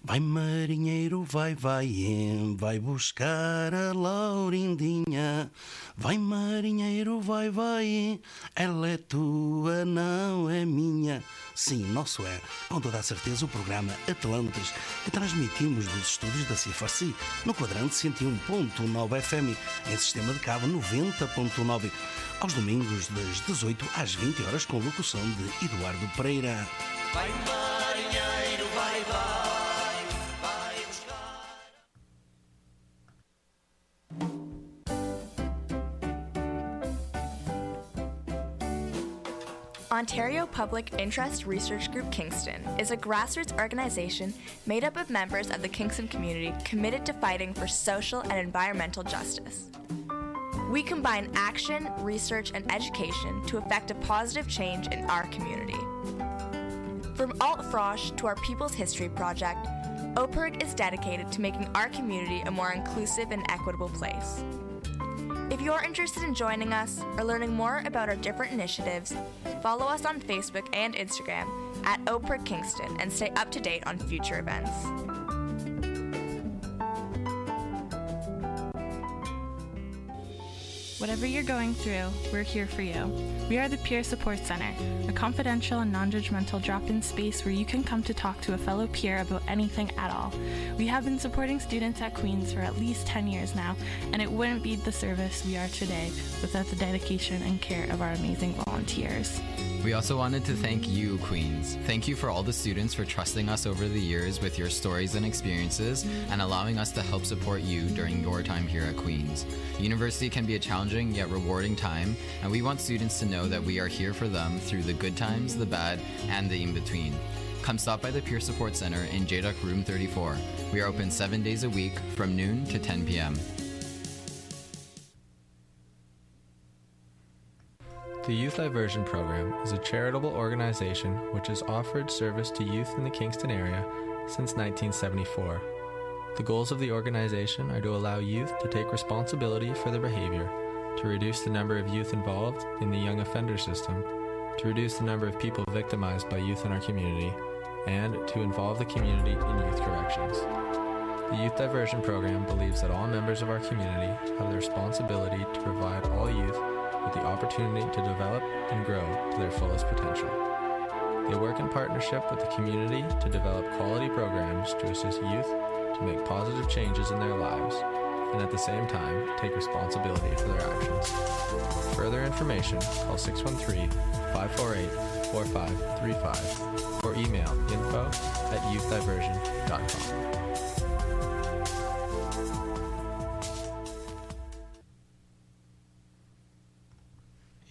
Speaker 8: Vai marinheiro, vai, vai, vai buscar a Laurindinha. Vai marinheiro, vai, vai, ela é tua, não é minha. Sim, nosso é, com toda a certeza, o programa Atlantes, que transmitimos dos estúdios da CFRC, no quadrante 101.9 FM, em sistema de cabo 90.9, aos domingos das 18 às 20 horas, com locução de Eduardo Pereira. Vai marinheiro, vai, vai.
Speaker 9: Ontario Public Interest Research Group Kingston is a grassroots organization made up of members of the Kingston community committed to fighting for social and environmental justice. We combine action, research, and education to effect a positive change in our community. From Alt Frosh to our People's History Project, OPIRG is dedicated to making our community a more inclusive and equitable place. If you're interested in joining us or learning more about our different initiatives, follow us on Facebook and Instagram at OPIRG Kingston and stay up to date on future events.
Speaker 7: Whatever you're going through, we're here for you. We are the Peer Support Center, a confidential and non judgmental drop in space where you can come to talk to a fellow peer about anything at all. We have been supporting students at Queen's for at least 10 years now, and it wouldn't be the service we are today without the dedication and care of our amazing volunteers.
Speaker 10: We also wanted to thank you, Queens. Thank you for all the students for trusting us over the years with your stories and experiences and allowing us to help support you during your time here at Queens. University can be a challenging yet rewarding time, and we want students to know that we are here for them through the good times, the bad, and the in between. Come stop by the Peer Support Center in JDUC Room 34. We are open seven days a week from noon to 10 p.m.
Speaker 11: The Youth Diversion Program is a charitable organization which has offered service to youth in the Kingston area since 1974. The goals of the organization are to allow youth to take responsibility for their behavior, to reduce the number of youth involved in the young offender system, to reduce the number of people victimized by youth in our community, and to involve the community in youth corrections. The Youth Diversion Program believes that all members of our community have the responsibility to provide all youth with the opportunity to develop and grow to their fullest potential. They work in partnership with the community to develop quality programs to assist youth to make positive changes in their lives and at the same time take responsibility for their actions. For further information, call 613 548 4535 or email info at youthdiversion.com.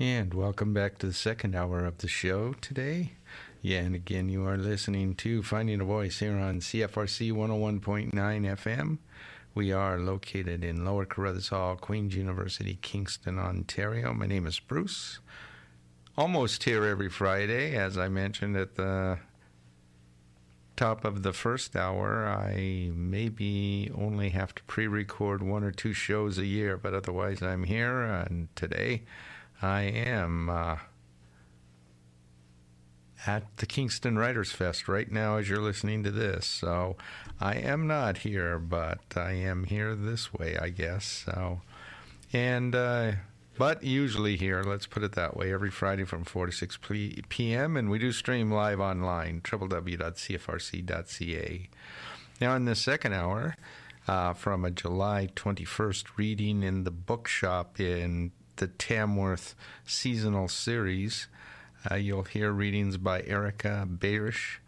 Speaker 1: And welcome back to the second hour of the show today. Yeah, and again, you are listening to Finding a Voice here on CFRC 101.9 FM. We are located in Lower Carruthers Hall, Queen's University, Kingston, Ontario. My name is Bruce. Almost here every Friday, as I mentioned at the top of the first hour. I maybe only have to pre record one or two shows a year, but otherwise I'm here. And today, I am uh, at the Kingston Writers Fest right now as you're listening to this. So I am not here, but I am here this way, I guess. So, and, uh, but usually here, let's put it that way, every Friday from 4 to 6 p.m. And we do stream live online, www.cfrc.ca. Now, in the second hour, uh, from a July 21st reading in the bookshop in the Tamworth seasonal series. Uh, you'll hear readings by Erika Behrisch,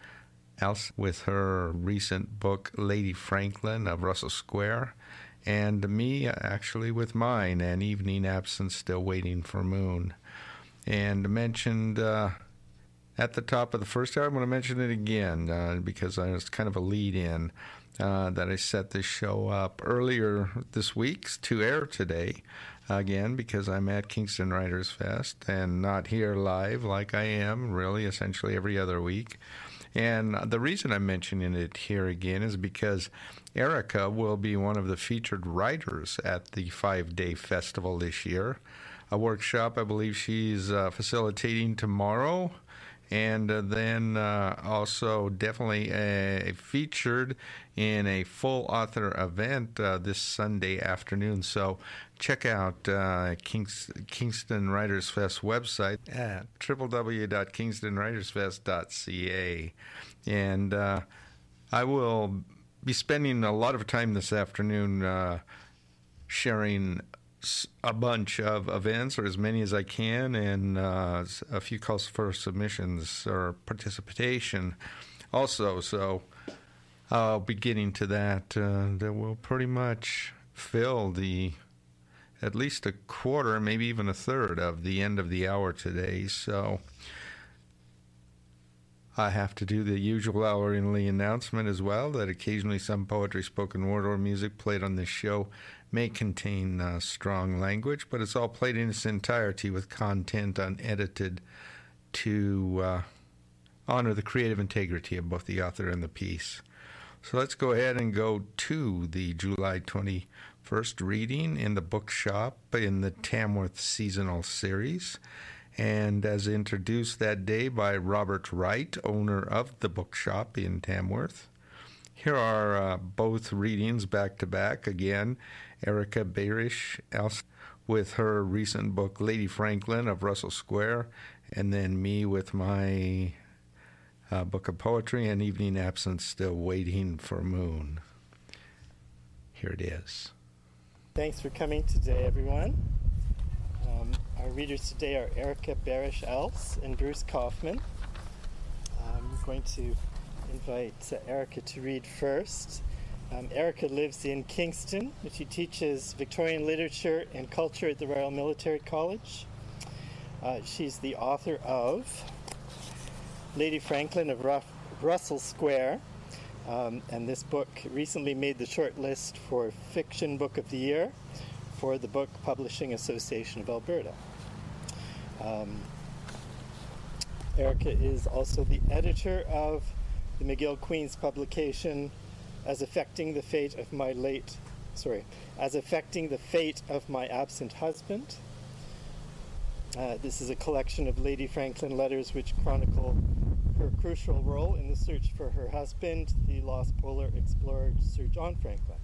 Speaker 1: Elce with her recent book Lady Franklin of Russell Square, and me actually with mine, An Evening Absence Still Waiting for Moon. And mentioned uh, at the top of the first hour, I'm going to mention it again uh, because it's kind of a lead in. Uh, that I set this show up earlier this week to air today again because I'm at Kingston Writers Fest and not here live like I am really essentially every other week. And the reason I'm mentioning it here again is because Erika will be one of the featured writers at the five day festival this year. A workshop I believe she's uh, facilitating tomorrow and uh, then uh, also definitely featured in a full author event uh, this Sunday afternoon. So check out uh, Kings- Kingston Writers Fest website at www.kingstonwritersfest.ca. And uh, I will be spending a lot of time this afternoon uh, sharing a bunch of events, or as many as I can, and uh, a few calls for submissions or participation also. So I'll be getting to that. Uh, that will pretty much fill the at least a quarter, maybe even a third of the end of the hour today. So I have to do the usual hourly announcement as well that occasionally some poetry, spoken word, or music played on this show may contain uh, strong language, but it's all played in its entirety with content unedited to uh, honor the creative integrity of both the author and the piece. So let's go ahead and go to the July 21st reading in the bookshop in the Tamworth Seasonal Series, and as introduced that day by Robert Wright, owner of the bookshop in Tamworth. Here are uh, both readings back to back again. Erika Behrisch with her recent book, Lady Franklin of Russell Square, and then me with my uh, book of poetry and Evening Absence, Still Waiting for Moon. Here it is.
Speaker 12: Thanks for coming today, everyone. Um, our readers today are Erika Behrisch Elce and Bruce Kauffman. I'm going to invite uh, Erika to read first. Um, Erika lives in Kingston, she teaches Victorian literature and culture at the Royal Military College. Uh, she's the author of Lady Franklin of Ruff- Russell Square, um, and this book recently made the short list for Fiction Book of the Year for the Book Publishing Association of Alberta. Um, Erika is also the editor of the McGill Queen's publication as affecting the fate of my late sorry as affecting the fate of my absent husband. Uh, this is a collection of lady franklin letters which chronicle her crucial role in the search for her husband the lost polar explorer sir john franklin.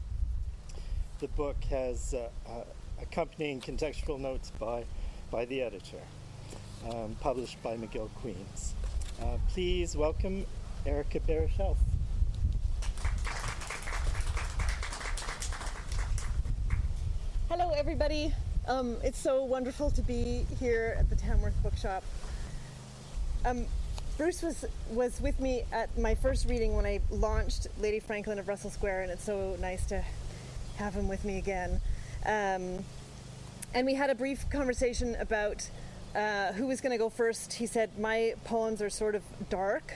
Speaker 12: The book has uh, uh, accompanying contextual notes by by the editor um, published by mcgill queens. Uh, please welcome Erika Behrisch Elce.
Speaker 13: Hello, everybody. Um, it's so wonderful to be here at the Tamworth Bookshop. Um, Bruce was was with me at my first reading when I launched Lady Franklin of Russell Square, and it's so nice to have him with me again. Um, and we had a brief conversation about uh, who was going to go first. He said my poems are sort of dark,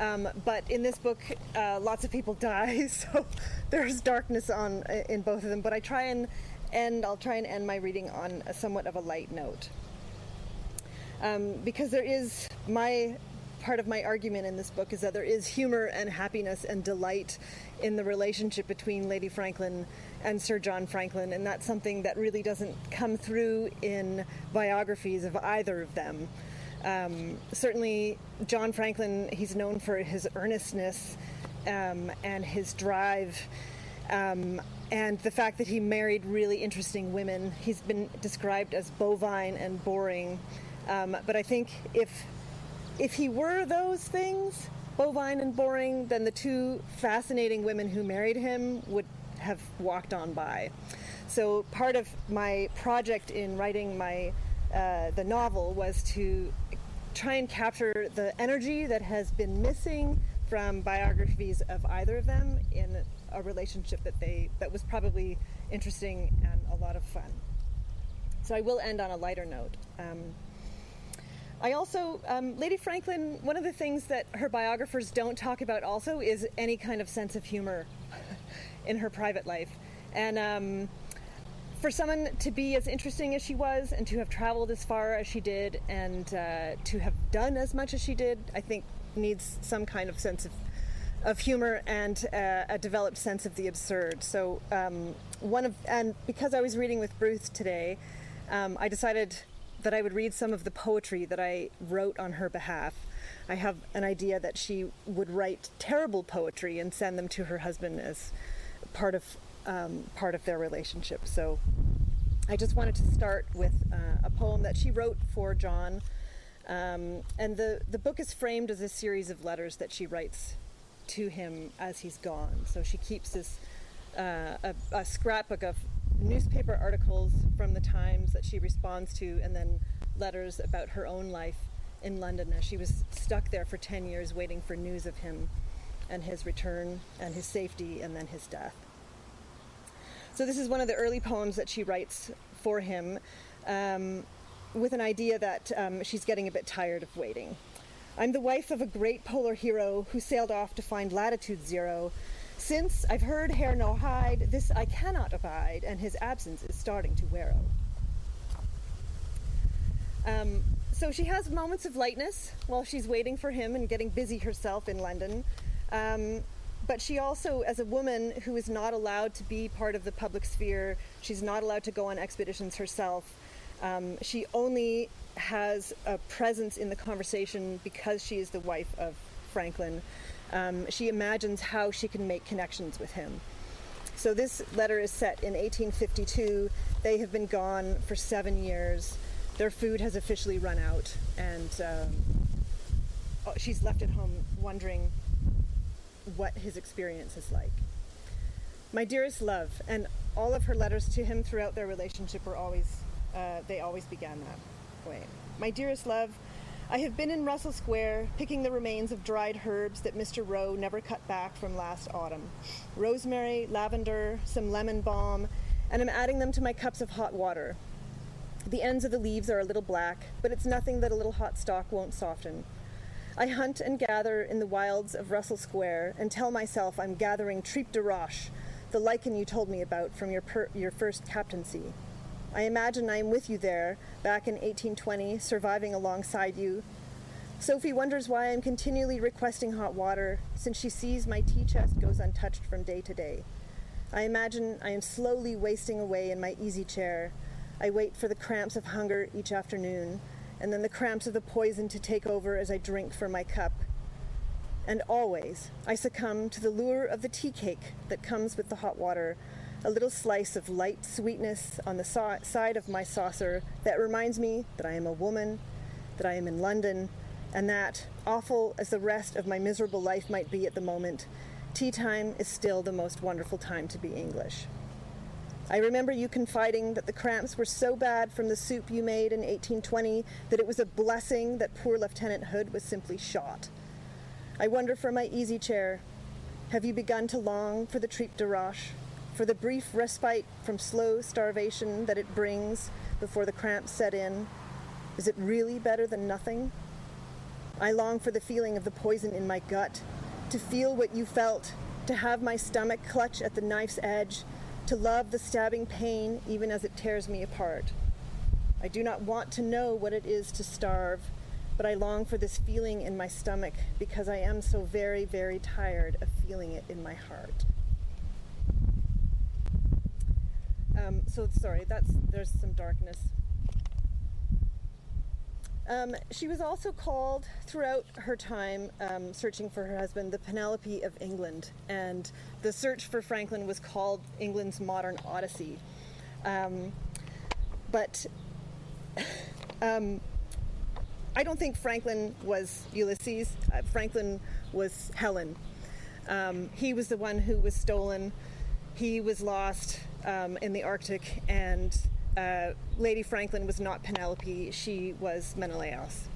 Speaker 13: um, but in this book, uh, lots of people die, so there's darkness on in both of them. But I try and end. I'll try and end my reading on somewhat of a light note, um, because there is my part of my argument in this book is that there is humor and happiness and delight in the relationship between Lady Franklin and Sir John Franklin, and that's something that really doesn't come through in biographies of either of them. Um, certainly, John Franklin, he's known for his earnestness um, and his drive, um, and the fact that he married really interesting women. He's been described as bovine and boring, um, but I think if if he were those things, bovine and boring, then the two fascinating women who married him would have walked on by. So part of my project in writing my uh, the novel was to try and capture the energy that has been missing from biographies of either of them in a relationship that they that was probably interesting and a lot of fun. So I will end on a lighter note. Um, I also, um, Lady Franklin, one of the things that her biographers don't talk about also is any kind of sense of humor in her private life. And um, for someone to be as interesting as she was and to have traveled as far as she did and uh, to have done as much as she did, I think needs some kind of sense of, of humor and uh, a developed sense of the absurd. So, um, one of, and because I was reading with Bruce today, um, I decided that I would read some of the poetry that I wrote on her behalf. I have an idea that she would write terrible poetry and send them to her husband as part of um, part of their relationship. So I just wanted to start with uh, a poem that she wrote for John, um, and the the book is framed as a series of letters that she writes to him as he's gone. So she keeps this uh, a, a scrapbook of newspaper articles from the Times that she responds to, and then letters about her own life in London as she was stuck there for 10 years waiting for news of him and his return and his safety and then his death. So, this is one of the early poems that she writes for him um, with an idea that um, she's getting a bit tired of waiting. I'm the wife of a great polar hero who sailed off to find latitude zero since I've heard hair no hide, this I cannot abide, and his absence is starting to wear. Um, so she has moments of lightness while she's waiting for him and getting busy herself in London. Um, but she also, as a woman who is not allowed to be part of the public sphere, she's not allowed to go on expeditions herself. Um, she only has a presence in the conversation because she is the wife of Franklin. Um, she imagines how she can make connections with him. So this letter is set in 1852. They have been gone for seven years. Their food has officially run out, and um, oh, she's left at home wondering what his experience is like. My dearest love, and all of her letters to him throughout their relationship were always, uh, they always began that way. My dearest love, I have been in Russell Square picking the remains of dried herbs that Mr. Rowe never cut back from last autumn rosemary, lavender, some lemon balm, and I'm adding them to my cups of hot water. The ends of the leaves are a little black, but it's nothing that a little hot stock won't soften. I hunt and gather in the wilds of Russell Square and tell myself I'm gathering tripe de roche, the lichen you told me about from your, per- your first captaincy. I imagine I am with you there, back in 1820, surviving alongside you. Sophie wonders why I'm continually requesting hot water, since she sees my tea chest goes untouched from day to day. I imagine I am slowly wasting away in my easy chair. I wait for the cramps of hunger each afternoon, and then the cramps of the poison to take over as I drink from my cup. And always, I succumb to the lure of the tea cake that comes with the hot water, a little slice of light sweetness on the so- side of my saucer that reminds me that I am a woman, that I am in London, and that, awful as the rest of my miserable life might be at the moment, tea time is still the most wonderful time to be English. I remember you confiding that the cramps were so bad from the soup you made in 1820 that it was a blessing that poor Lieutenant Hood was simply shot. I wonder for my easy chair, have you begun to long for the tripe de roche? For the brief respite from slow starvation that it brings before the cramps set in? Is it really better than nothing? I long for the feeling of the poison in my gut, to feel what you felt, to have my stomach clutch at the knife's edge, to love the stabbing pain even as it tears me apart. I do not want to know what it is to starve, but I long for this feeling in my stomach because I am so very, very tired of feeling it in my heart. Um, so sorry, that's there's some darkness. Um, she was also called throughout her time um, searching for her husband the Penelope of England, and the search for Franklin was called England's Modern Odyssey. Um, but um, I don't think Franklin was Ulysses. Uh, Franklin was Helen. Um, he was the one who was stolen. He was lost um, in the Arctic, and uh, Lady Franklin was not Penelope, she was Menelaus.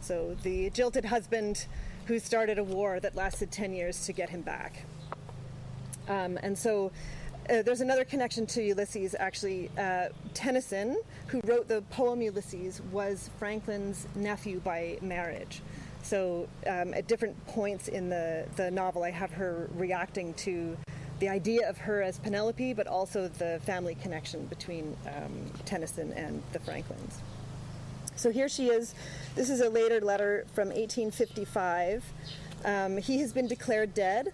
Speaker 13: So the jilted husband who started a war that lasted 10 years to get him back. Um, and so uh, there's another connection to Ulysses, actually. Uh, Tennyson, who wrote the poem Ulysses, was Franklin's nephew by marriage. So um, at different points in the, the novel, I have her reacting to the idea of her as Penelope, but also the family connection between um, Tennyson and the Franklins. So here she is. This is a later letter from 1855. Um, he has been declared dead,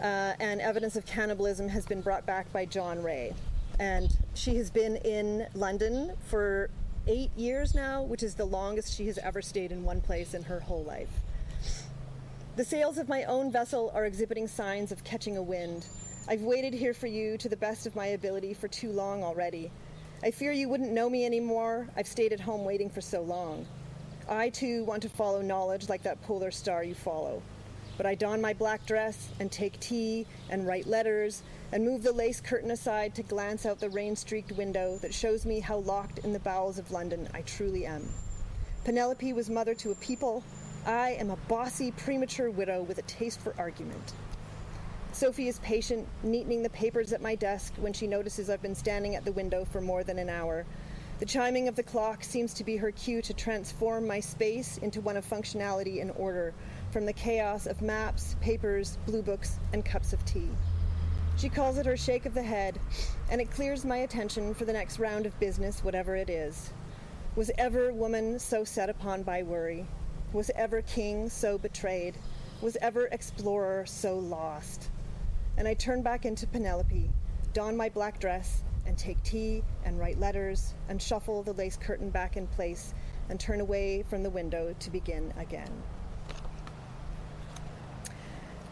Speaker 13: uh, and evidence of cannibalism has been brought back by John Rae. And she has been in London for eight years now, which is the longest she has ever stayed in one place in her whole life. The sails of my own vessel are exhibiting signs of catching a wind. I've waited here for you to the best of my ability for too long already. I fear you wouldn't know me anymore. I've stayed at home waiting for so long. I too want to follow knowledge like that polar star you follow. But I don my black dress and take tea and write letters and move the lace curtain aside to glance out the rain streaked window that shows me how locked in the bowels of London I truly am. Penelope was mother to a people. I am a bossy, premature widow with a taste for argument. Sophie is patient, neatening the papers at my desk when she notices I've been standing at the window for more than an hour. The chiming of the clock seems to be her cue to transform my space into one of functionality and order, from the chaos of maps, papers, blue books, and cups of tea. She calls it her shake of the head, and it clears my attention for the next round of business, whatever it is. Was ever woman so set upon by worry? Was ever king so betrayed? Was ever explorer so lost? And I turn back into Penelope, don my black dress, and take tea and write letters and shuffle the lace curtain back in place and turn away from the window to begin again.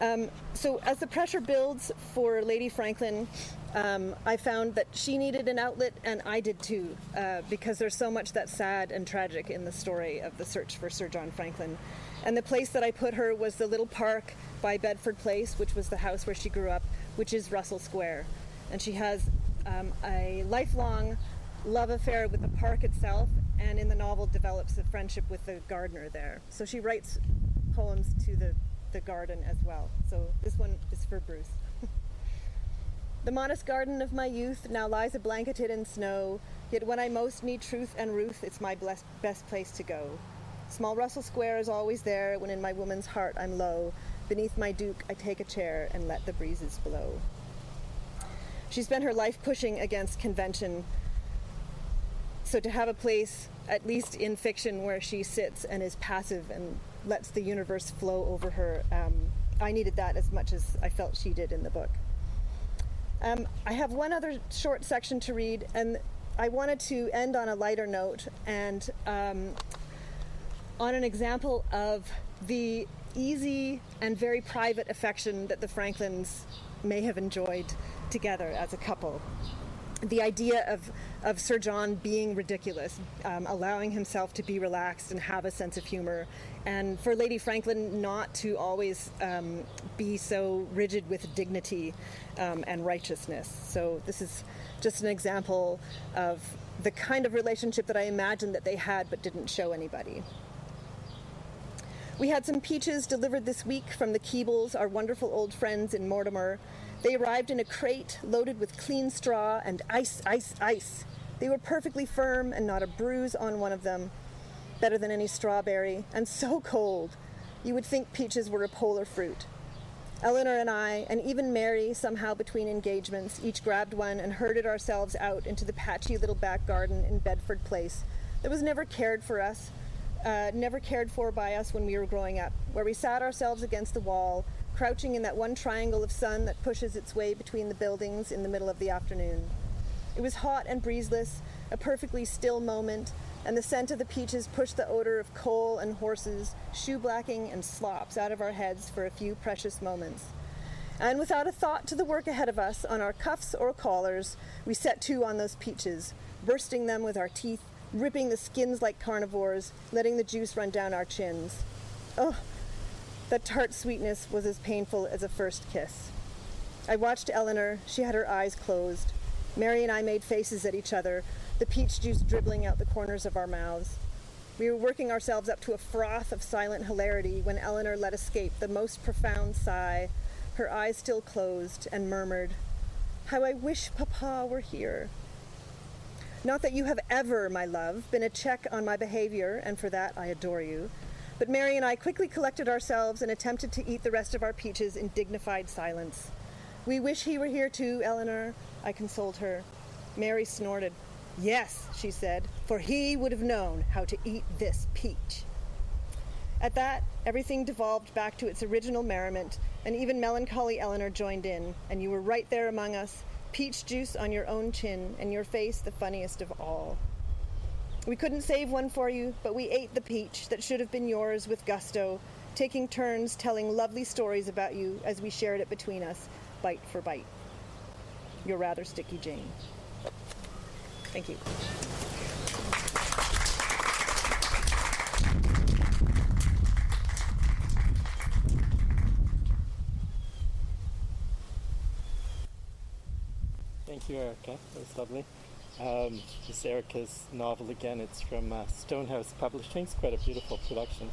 Speaker 13: Um, so as the pressure builds for Lady Franklin, um, I found that she needed an outlet, and I did too, uh, because there's so much that's sad and tragic in the story of the search for Sir John Franklin. And the place that I put her was the little park by Bedford Place, which was the house where she grew up, which is Russell Square. And she has um, a lifelong love affair with the park itself, and in the novel develops a friendship with the gardener there. So she writes poems to the, the garden as well. So this one is for Bruce. the modest garden of my youth now lies a blanketed in snow, yet when I most need truth and ruth, it's my blessed, best place to go. Small Russell Square is always there when in my woman's heart I'm low. Beneath my duke, I take a chair and let the breezes blow. She spent her life pushing against convention. So to have a place, at least in fiction, where she sits and is passive and lets the universe flow over her, um, I needed that as much as I felt she did in the book. Um, I have one other short section to read, and I wanted to end on a lighter note and um, on an example of the easy and very private affection that the Franklins may have enjoyed together as a couple. The idea of, of Sir John being ridiculous, um, allowing himself to be relaxed and have a sense of humor, and for Lady Franklin not to always um, be so rigid with dignity um, and righteousness. So, this is just an example of the kind of relationship that I imagined that they had but didn't show anybody. We had some peaches delivered this week from the Keebles, our wonderful old friends in Mortimer. They arrived in a crate loaded with clean straw and ice, ice, ice. They were perfectly firm and not a bruise on one of them. Better than any strawberry, and so cold. You would think peaches were a polar fruit. Eleanor and I, and even Mary, somehow between engagements, each grabbed one and herded ourselves out into the patchy little back garden in Bedford Place that was never cared for us, uh, never cared for by us when we were growing up, where we sat ourselves against the wall, crouching in that one triangle of sun that pushes its way between the buildings in the middle of the afternoon. It was hot and breezeless, a perfectly still moment, and the scent of the peaches pushed the odor of coal and horses, shoe blacking, and slops out of our heads for a few precious moments. And without a thought to the work ahead of us, on our cuffs or collars, we set to on those peaches, bursting them with our teeth ripping the skins like carnivores, letting the juice run down our chins. Oh, that tart sweetness was as painful as a first kiss. I watched Eleanor. She had her eyes closed. Mary and I made faces at each other, the peach juice dribbling out the corners of our mouths. We were working ourselves up to a froth of silent hilarity when Eleanor let escape the most profound sigh, her eyes still closed, and murmured, How I wish Papa were here. Not that you have ever, my love, been a check on my behavior, and for that I adore you. But Mary and I quickly collected ourselves and attempted to eat the rest of our peaches in dignified silence. We wish he were here too, Eleanor, I consoled her. Mary snorted. Yes, she said, for he would have known how to eat this peach. At that, everything devolved back to its original merriment, and even melancholy Eleanor joined in, and you were right there among us, peach juice on your own chin, and your face the funniest of all. We couldn't save one for you, but we ate the peach that should have been yours with gusto, taking turns telling lovely stories about you as we shared it between us, bite for bite. You're rather sticky, Jane. Thank you.
Speaker 12: Thank you, Erika. That was lovely. Um, this Erika's novel again. It's from uh, Stonehouse Publishing. It's quite a beautiful production.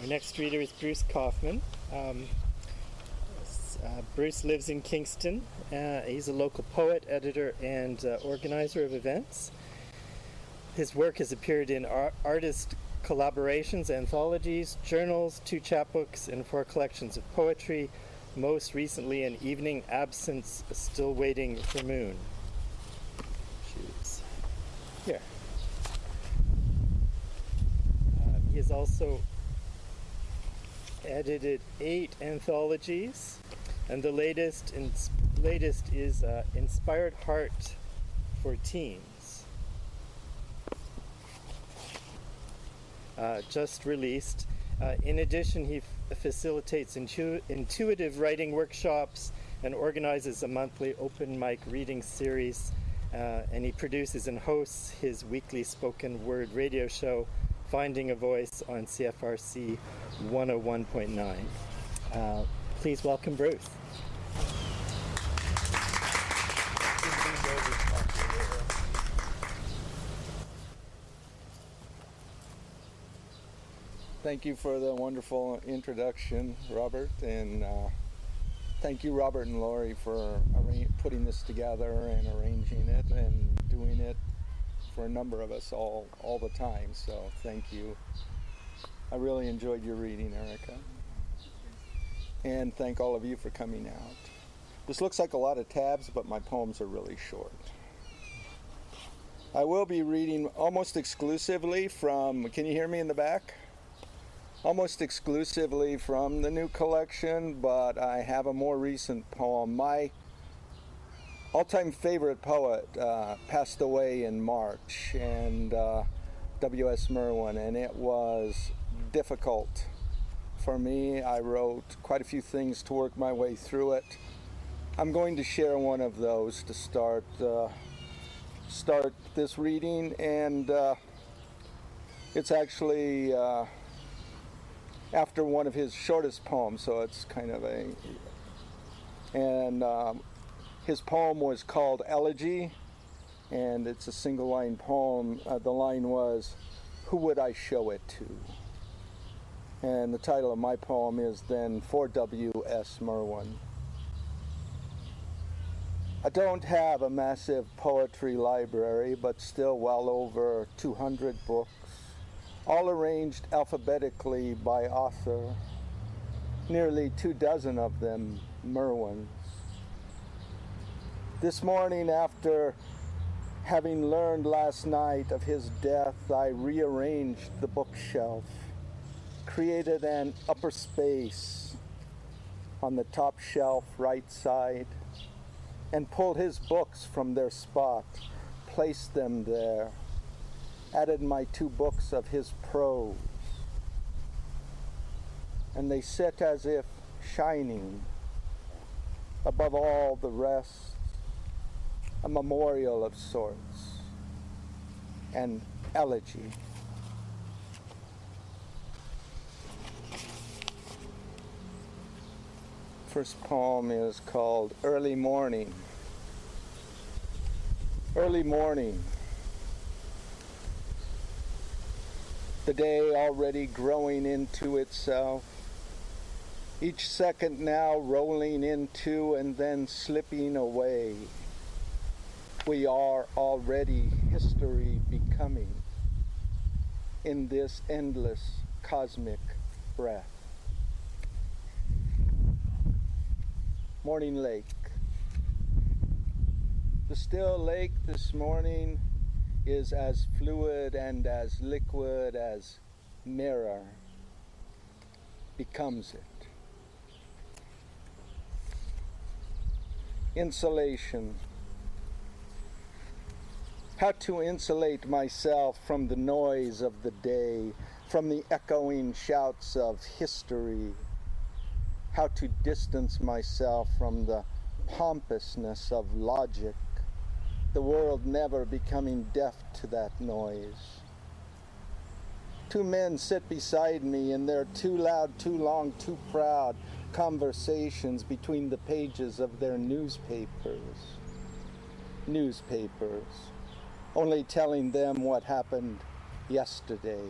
Speaker 12: Our next reader is Bruce Kauffman. Um, uh, Bruce lives in Kingston. Uh, he's a local poet, editor, and uh, organizer of events. His work has appeared in ar- artist collaborations, anthologies, journals, two chapbooks, and four collections of poetry, most recently an evening absence still waiting for moon. Shoes. Here. Uh, he has also edited eight anthologies, and the latest, latest is uh, Inspired Heart 14. Uh, just released. Uh, in addition, he f- facilitates intu- intuitive writing workshops and organizes a monthly open mic reading series. Uh, and he produces and hosts his weekly spoken word radio show, Finding a Voice, on CFRC 101.9. Uh, please welcome Bruce.
Speaker 14: Thank you for the wonderful introduction, Robert, and uh, thank you, Robert and Lori, for putting this together and arranging it and doing it for a number of us all all the time. So thank you. I really enjoyed your reading, Erika, and thank all of you for coming out. This looks like a lot of tabs, but my poems are really short. I will be reading almost exclusively from. Can you hear me in the back? Almost exclusively from the new collection, but I have a more recent poem. My all time favorite poet uh, passed away in March, and uh, W.S. Merwin, and it was difficult for me. I wrote quite a few things to work my way through it. I'm going to share one of those to start uh, start this reading, and uh, it's actually uh, after one of his shortest poems, so it's kind of a. And um, his poem was called Elegy, and it's a single line poem. Uh, the line was, Who would I show it to? And the title of my poem is then For W.S. Merwin. I don't have a massive poetry library, but still well over 200 books all arranged alphabetically by author, nearly two dozen of them Merwins. This morning, after having learned last night of his death, I rearranged the bookshelf, created an upper space on the top shelf right side, and pulled his books from their spot, placed them there added my two books of his prose. And they sit as if shining above all the rest, a memorial of sorts, an elegy. First poem is called Early Morning. Early morning. The day already growing into itself, each second now rolling into and then slipping away. We are already history becoming in this endless cosmic breath. Morning Lake. The still lake this morning is as fluid and as liquid as mirror becomes it. Insulation. How to insulate myself from the noise of the day, from the echoing shouts of history. How to distance myself from the pompousness of logic the world never becoming deaf to that noise. Two men sit beside me in their too loud, too long, too proud conversations between the pages of their newspapers. Newspapers, only telling them what happened yesterday.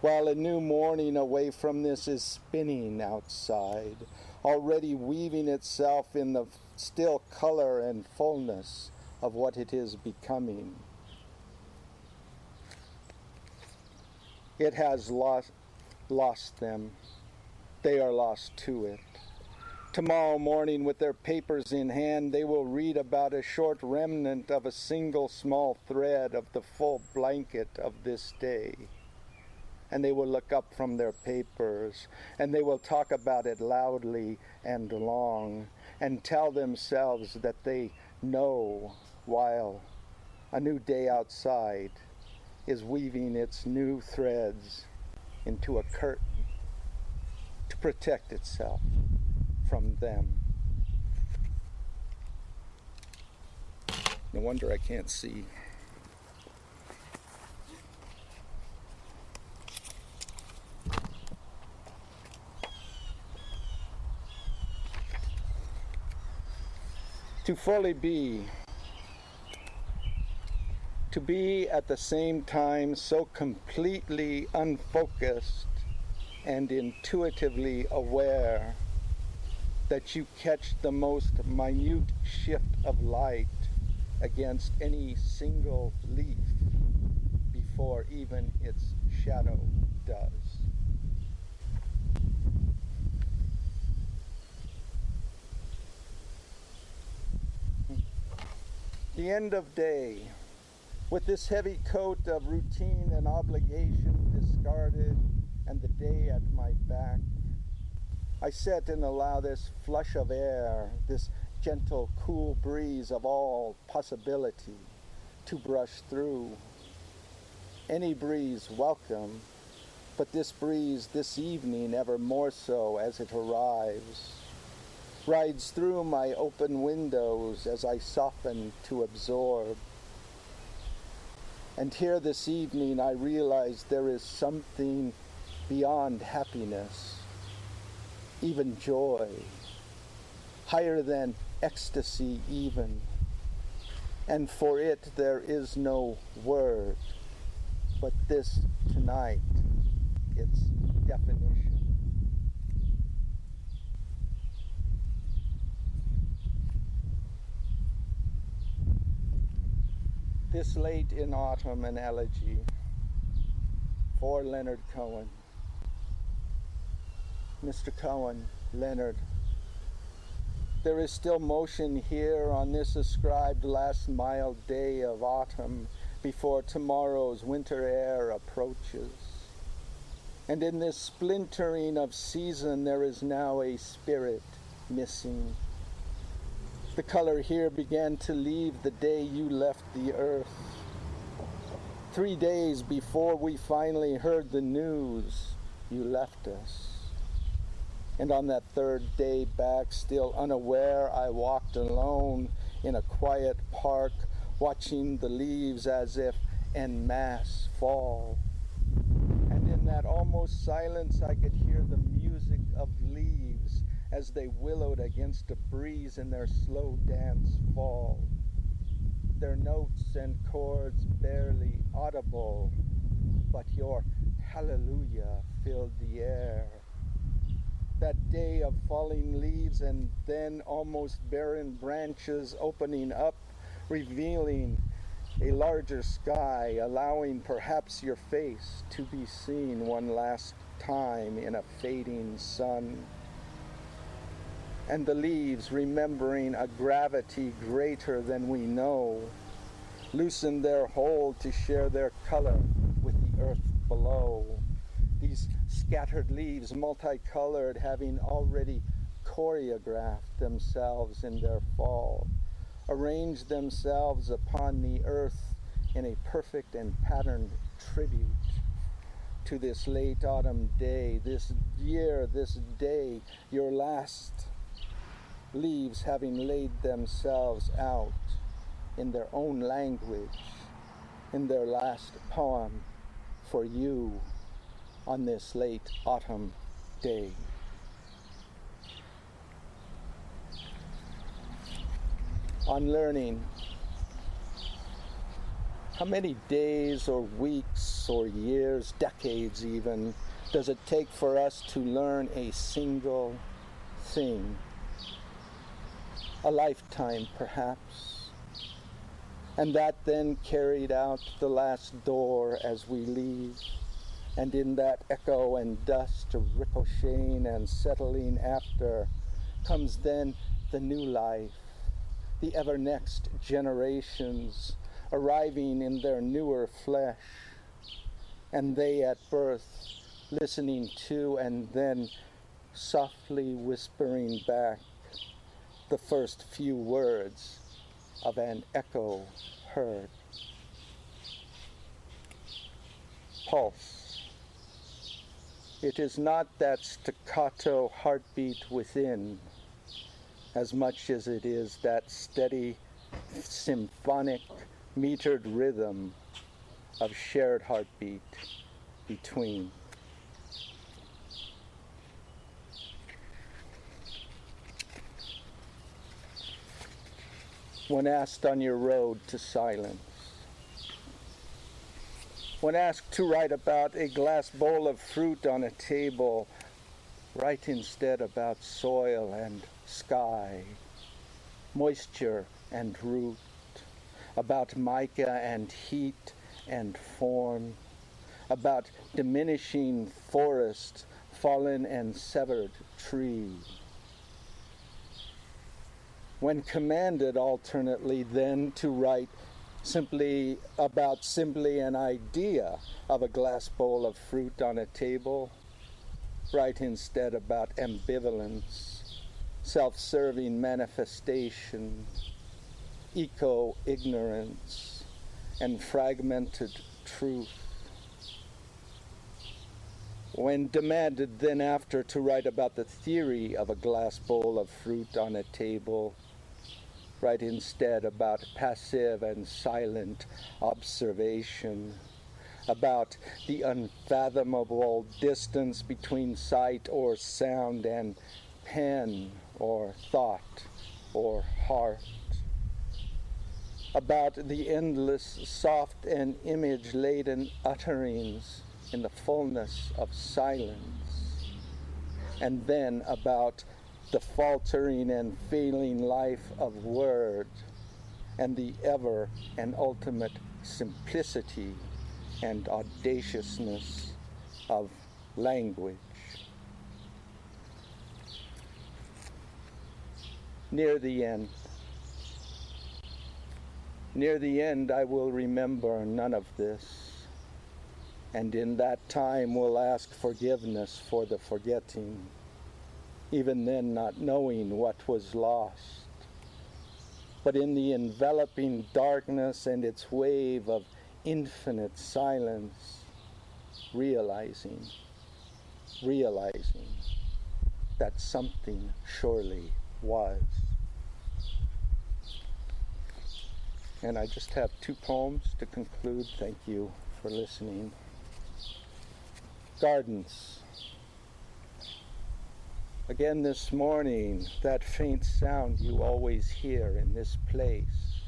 Speaker 14: While a new morning away from this is spinning outside, already weaving itself in the still color and fullness of what it is becoming. It has lost, lost them. They are lost to it. Tomorrow morning, with their papers in hand, they will read about a short remnant of a single small thread of the full blanket of this day. And they will look up from their papers and they will talk about it loudly and long and tell themselves that they know while a new day outside is weaving its new threads into a curtain to protect itself from them. No wonder I can't see. To fully be, to be at the same time so completely unfocused and intuitively aware that you catch the most minute shift of light against any single leaf before even its shadow does. Hmm. The end of day, with this heavy coat of routine and obligation discarded and the day at my back, I sit and allow this flush of air, this gentle, cool breeze of all possibility to brush through. Any breeze welcome, but this breeze this evening ever more so as it arrives, rides through my open windows as I soften to absorb. And here this evening I realize there is something beyond happiness, even joy, higher than ecstasy even. And for it there is no word, but this tonight, its definition. This late in autumn, an elegy for Leonard Cohen. Mr. Cohen, Leonard, there is still motion here on this ascribed last mild day of autumn before tomorrow's winter air approaches. And in this splintering of season, there is now a spirit missing. The color here began to leave the day you left the earth. Three days before we finally heard the news, you left us. And on that third day back, still unaware, I walked alone in a quiet park, watching the leaves as if en masse fall. And in that almost silence, I could hear the music of leaves as they willowed against a breeze in their slow dance fall. Their notes and chords barely audible, but your hallelujah filled the air that day of falling leaves and then almost barren branches opening up, revealing a larger sky, allowing perhaps your face to be seen one last time in a fading sun. And the leaves, remembering a gravity greater than we know, loosen their hold to share their color with the earth below. These scattered leaves, multicolored, having already choreographed themselves in their fall, arrange themselves upon the earth in a perfect and patterned tribute to this late autumn day, this year, this day, your last leaves having laid themselves out in their own language, in their last poem for you on this late autumn day. On learning, how many days or weeks or years, decades even, does it take for us to learn a single thing? A lifetime, perhaps. And that then carried out the last door as we leave and in that echo and dust ricocheting and settling after comes then the new life, the ever next generations arriving in their newer flesh, and they at birth listening to and then softly whispering back the first few words of an echo heard. pulse. It is not that staccato heartbeat within as much as it is that steady, symphonic, metered rhythm of shared heartbeat between. When asked on your road to silence, when asked to write about a glass bowl of fruit on a table, write instead about soil and sky, moisture and root, about mica and heat and form, about diminishing forest, fallen and severed tree. When commanded alternately then to write simply about simply an idea of a glass bowl of fruit on a table, write instead about ambivalence, self serving manifestation, eco ignorance, and fragmented truth. When demanded then after to write about the theory of a glass bowl of fruit on a table, write instead about passive and silent observation, about the unfathomable distance between sight or sound and pen or thought or heart, about the endless soft and image laden utterings in the fullness of silence, and then about the faltering and failing life of word and the ever and ultimate simplicity and audaciousness of language. Near the end, near the end, I will remember none of this, and in that time will ask forgiveness for the forgetting even then not knowing what was lost. But in the enveloping darkness and its wave of infinite silence, realizing, realizing that something surely was. And I just have two poems to conclude. Thank you for listening. Gardens. Again this morning, that faint sound you always hear in this place.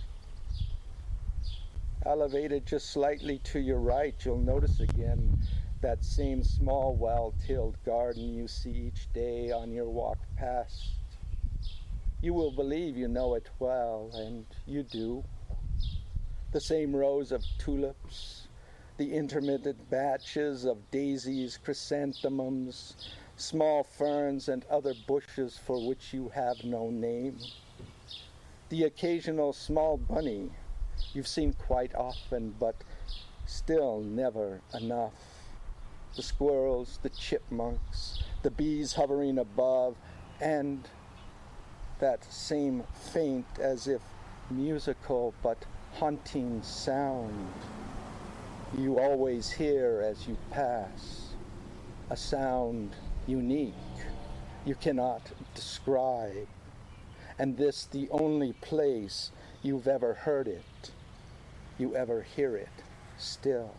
Speaker 14: Elevated just slightly to your right, you'll notice again that same small, well tilled garden you see each day on your walk past. You will believe you know it well, and you do. The same rows of tulips, the intermittent batches of daisies, chrysanthemums, small ferns and other bushes for which you have no name. The occasional small bunny you've seen quite often, but still never enough. The squirrels, the chipmunks, the bees hovering above, and that same faint, as if musical but haunting sound you always hear as you pass. A sound unique, you cannot describe. And this the only place you've ever heard it, you ever hear it still.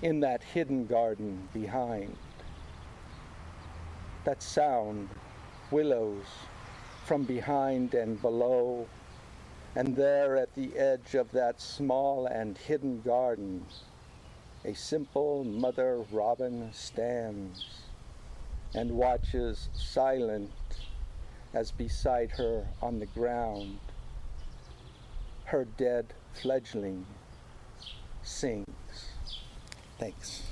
Speaker 14: In that hidden garden behind, that sound, willows from behind and below, and there at the edge of that small and hidden garden, a simple mother robin stands and watches silent as beside her on the ground her dead fledgling sings. Thanks.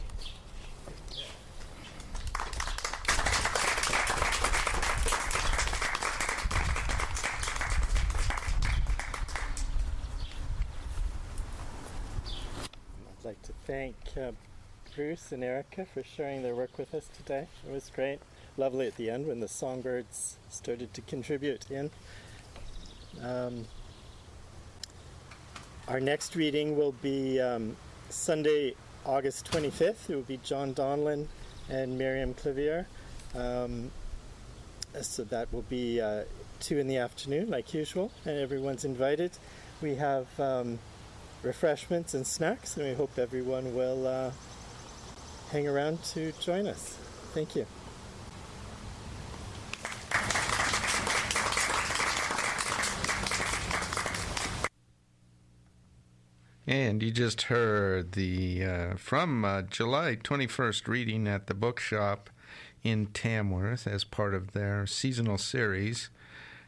Speaker 12: I'd like to thank uh, Bruce and Erika for sharing their work with us today. It was great. Lovely at the end when the songbirds started to contribute in. Um, our next reading will be um, Sunday, August 25th. It will be John Donlan and Miriam Clavier. Um, so that will be uh, 2 in the afternoon, like usual, and everyone's invited. We have um, refreshments and snacks, and we hope everyone will uh, hang around to join us. Thank you.
Speaker 1: And you just heard the uh, from uh, July 21st reading at the bookshop in Tamworth as part of their seasonal series.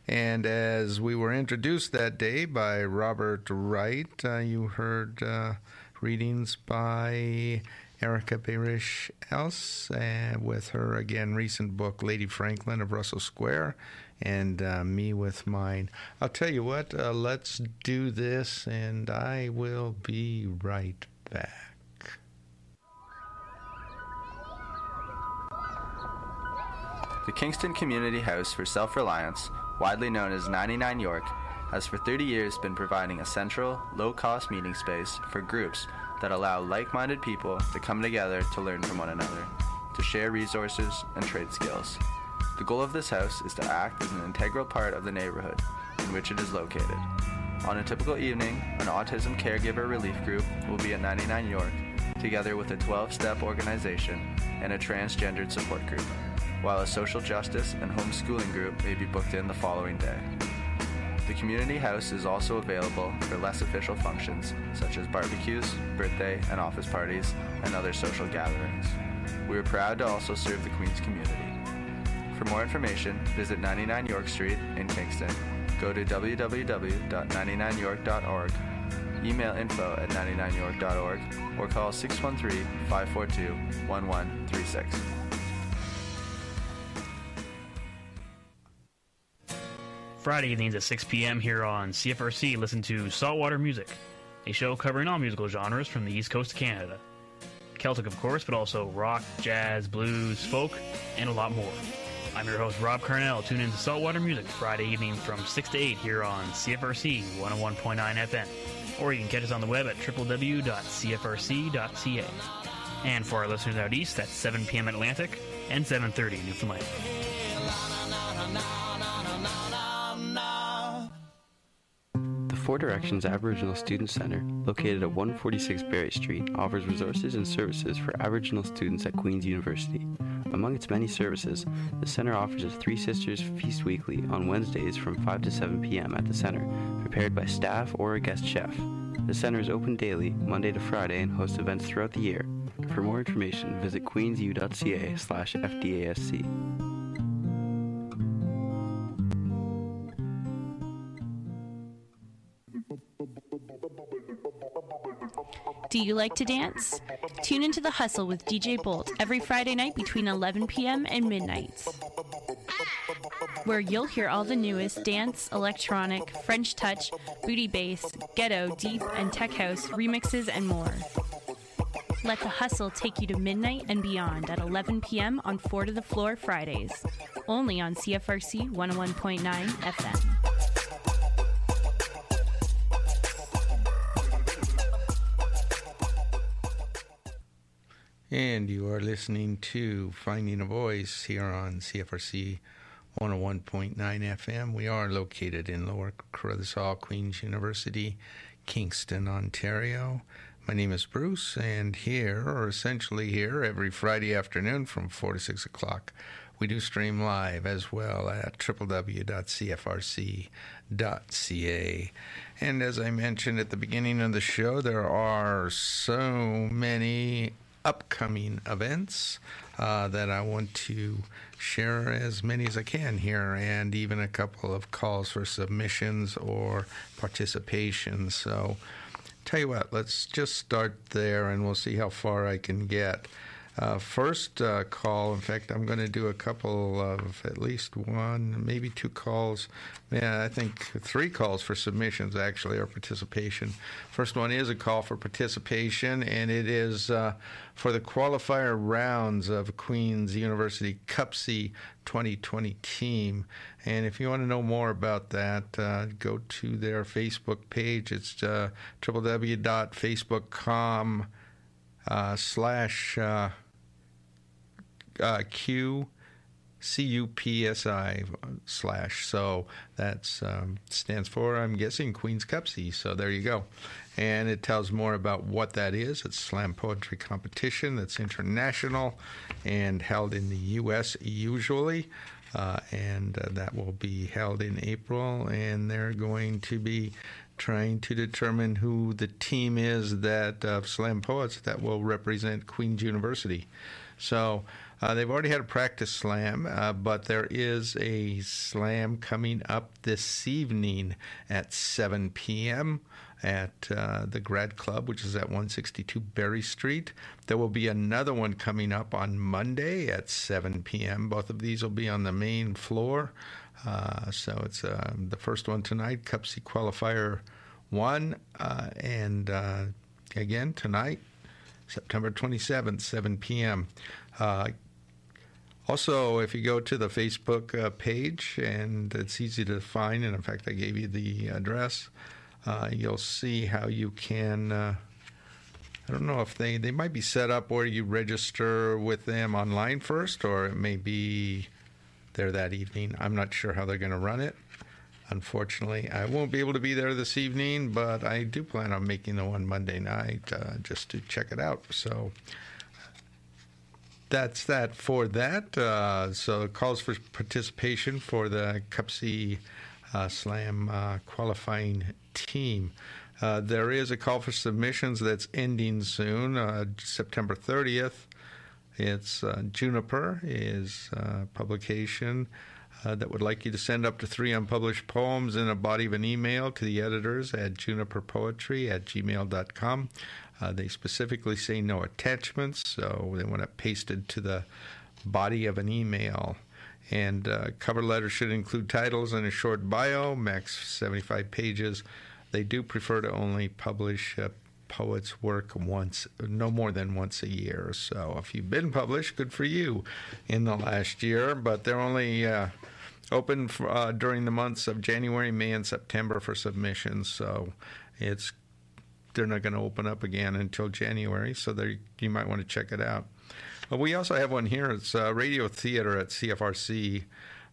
Speaker 1: And as we were introduced that day by Robert Wright, uh, you heard uh, readings by Erika Behrisch Elce uh, with her again recent book, Lady Franklin of Russell Square, and uh, me with mine. I'll tell you what, uh, let's do this, and I will be right back.
Speaker 15: The Kingston Community House for Self Reliance, widely known as 99 York, has for 30 years been providing a central, low cost meeting space for groups that allow like minded people to come together to learn from one another, to share resources and trade skills. The goal of this house is to act as an integral part of the neighborhood in which it is located. On a typical evening, an autism caregiver relief group will be at 99 York, together with a 12 step organization and a transgendered support group while a social justice and homeschooling group may be booked in the following day. The community house is also available for less official functions such as barbecues, birthday and office parties, and other social gatherings. We are proud to also serve the Queens community. For more information, visit 99 York Street in Kingston. Go to www.99york.org, email info at 99york.org, or call 613 542 1136.
Speaker 16: Friday evenings at 6 p.m. here on CFRC. Listen to Saltwater Music, a show covering all musical genres from the East Coast of Canada. Celtic, of course, but also rock, jazz, blues, folk, and a lot more. I'm your host, Rob Carnell. Tune in to Saltwater Music Friday evening from 6 to 8 here on CFRC 101.9 FM. Or you can catch us on the web at www.cfrc.ca. And for our listeners out east, that's 7 p.m. Atlantic and 7.30 Newfoundland.
Speaker 17: Four Directions Aboriginal Student Center, located at 146 Barrie Street, offers resources and services for Aboriginal students at Queen's University. Among its many services, the center offers a Three Sisters Feast Weekly on Wednesdays from 5 to 7 p.m. at the center, prepared by staff or a guest chef. The center is open daily, Monday to Friday, and hosts events throughout the year. For more information, visit queensu.ca slash FDASC.
Speaker 18: You like to dance? Tune into The Hustle with DJ Bolt every Friday night between 11 p.m. and midnight, where you'll hear all the newest dance, electronic, French touch, booty bass, ghetto, deep, and tech house remixes and more. Let The Hustle take you to midnight and beyond at 11 p.m. on Four to the Floor Fridays, only on CFRC 101.9 FM.
Speaker 1: And you are listening to Finding a Voice here on CFRC 101.9 FM. We are located in Lower Carruthers Hall, Queen's University, Kingston, Ontario. My name is Bruce, and here, or essentially here, every Friday afternoon from 4 to 6 o'clock, we do stream live as well at www.cfrc.ca. And as I mentioned at the beginning of the show, there are so many upcoming events uh, that I want to share as many as I can here, and even a couple of calls for submissions or participation. So, tell you what, let's just start there and we'll see how far I can get. Uh, first uh, call, in fact, I'm going to do a couple of at least one, maybe two calls. Yeah, I think three calls for submissions actually or participation. First one is a call for participation, and it is uh, for the qualifier rounds of Queen's University CUPSI 2020 team. And if you want to know more about that, uh, go to their Facebook page. It's uh, www.facebook.com uh, slash uh, uh, Q C U P S I slash. So that's um, stands for I'm guessing Queen's CUPSI. So there you go, and it tells more about what that is. It's slam poetry competition that's international and held in the U.S. usually. Uh, and uh, that will be held in April, and they're going to be trying to determine who the team is that of slam poets that will represent Queen's University. So uh, they've already had a practice slam, uh, but there is a slam coming up this evening at 7 p.m. at uh, the Grad Club, which is at 162 Barrie Street. There will be another one coming up on Monday at 7 p.m. Both of these will be on the main floor. Uh, so it's uh, the first one tonight, CUPSI Qualifier 1, uh, and again tonight, September 27th, 7 p.m. Uh, also, if you go to the Facebook uh, page, and it's easy to find, and in fact, I gave you the address, uh, you'll see how you can. Uh, I don't know if they, they might be set up where you register with them online first, or it may be there that evening. I'm not sure how they're going to run it. Unfortunately, I won't be able to be there this evening, but I do plan on making the one Monday night uh, just to check it out. So that's that for that. Uh, so calls for participation for the CUPSI uh, Slam uh, qualifying team. Uh, there is a call for submissions that's ending soon, uh, September 30th. It's uh, Juniper is publication that would like you to send up to three unpublished poems in a body of an email to the editors at juniperpoetry at gmail.com. Uh, they specifically say no attachments, so they want it pasted to the body of an email. And uh, cover letter should include titles and a short bio, max 75 pages. They do prefer to only publish uh, poets' work once, no more than once a year. So if you've been published, good for you in the last year, but they're only uh, open for, uh, during the months of January, May, and September for submissions. So it's they're not going to open up again until January, so you might want to check it out. But we also have one here. It's uh, Radio Theater at CFRC.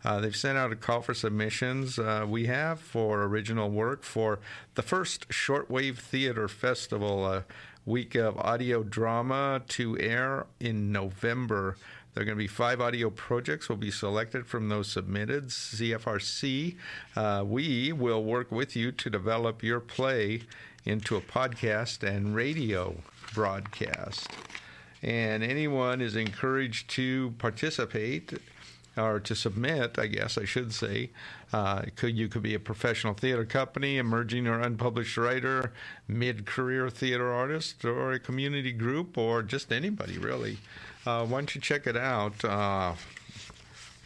Speaker 1: Uh, they've sent out a call for submissions. Uh, we have for original work for the first Shortwave Theater Festival, a week of audio drama to air in November. There are going to be five audio projects will be selected from those submitted. CFRC, uh, we will work with you to develop your play into a podcast and radio broadcast. And anyone is encouraged to participate or to submit, I guess I should say. Uh, could you could be a professional theater company, emerging or unpublished writer, mid-career theater artist, or a community group, or just anybody really. Uh, why don't you check it out uh,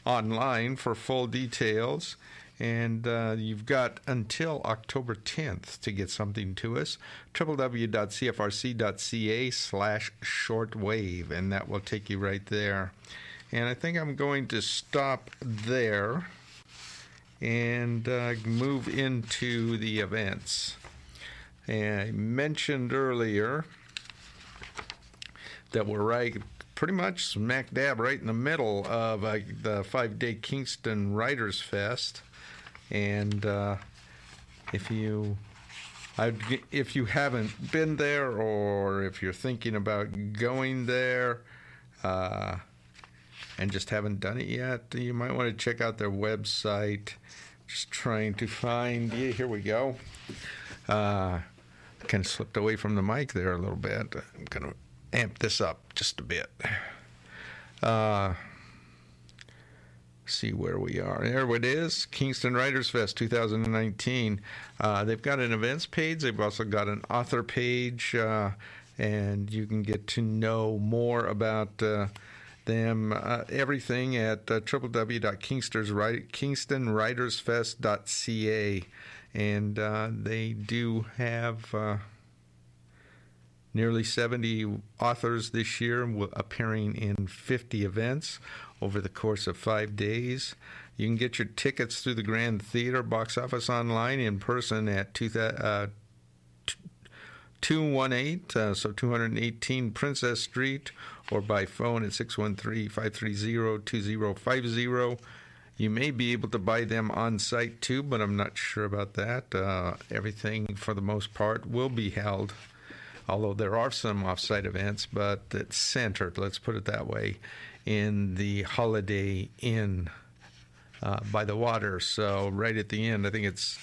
Speaker 1: online for full details? And uh, you've got until October 10th to get something to us. www.cfrc.ca slash shortwave, and that will take you right there. And I think I'm going to stop there and uh, move into the events. And I mentioned earlier that we're right pretty much smack dab right in the middle of uh, the five day Kingston Writers Fest. And uh, if you I'd, if you haven't been there or if you're thinking about going there uh, and just haven't done it yet, you might want to check out their website. Just trying to find. Yeah, here we go. Uh, kind of slipped away from the mic there a little bit. I'm going to amp this up just a bit. Uh, see where we are. There it is, Kingston Writers Fest 2019. Uh, they've got an events page. They've also got an author page. Uh, and you can get to know more about uh, them, uh, everything at uh, www.kingstonwritersfest.ca. And uh, they do have uh, nearly 70 authors this year appearing in 50 events over the course of five days. You can get your tickets through the Grand Theater box office online in person at 2000. 218, uh, so 218 Princess Street, or by phone at 613 530 2050. You may be able to buy them on site too, but I'm not sure about that. Uh, everything, for the most part, will be held, although there are some off site events, but it's centered, let's put it that way, in the Holiday Inn uh, by the water. So, right at the end, I think it's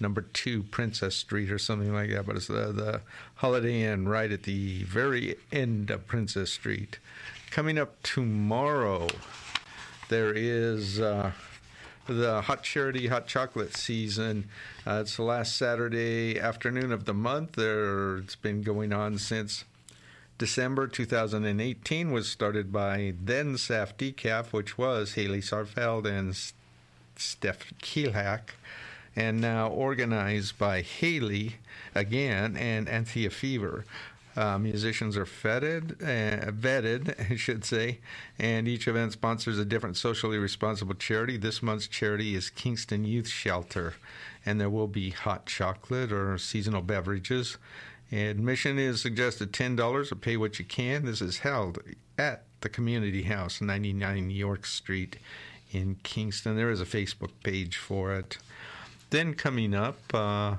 Speaker 1: number two Princess Street or something like that, but it's the, the Holiday Inn right at the very end of Princess Street. Coming up tomorrow, there is uh, the Hot Charity Hot Chocolate season. Uh, it's the last Saturday afternoon of the month. There, it's been going on since December 2018. Was started by then Saf Decaf, which was Haley Sarfeld and Steph Keelhack and now organized by Haley again and Anthea Fever. Uh, musicians are feted, uh, vetted, I should say, and each event sponsors a different socially responsible charity. This month's charity is Kingston Youth Shelter, and there will be hot chocolate or seasonal beverages. Admission is suggested $10 or pay what you can. This is held at the Community House, 99 York Street in Kingston. There is a Facebook page for it. Then coming up, uh,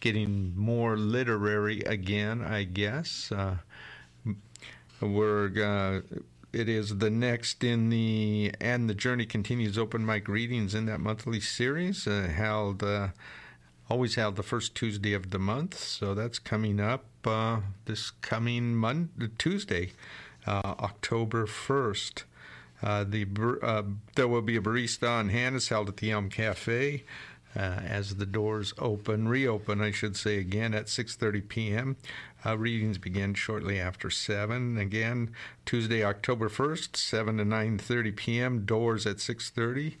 Speaker 1: getting more literary again, I guess. Uh, we're uh, it is the next in the and the journey continues open mic readings in that monthly series uh, held uh, always held the first Tuesday of the month. So that's coming up uh, this coming Monday, Tuesday, October first. Uh, the uh, there will be a barista on hand. It's held at the Elm Cafe uh, as the doors open, reopen, I should say, again at 6:30 p.m. Uh, readings begin shortly after 7. Again, Tuesday, October 1st, 7 to 9:30 p.m. Doors at 6:30.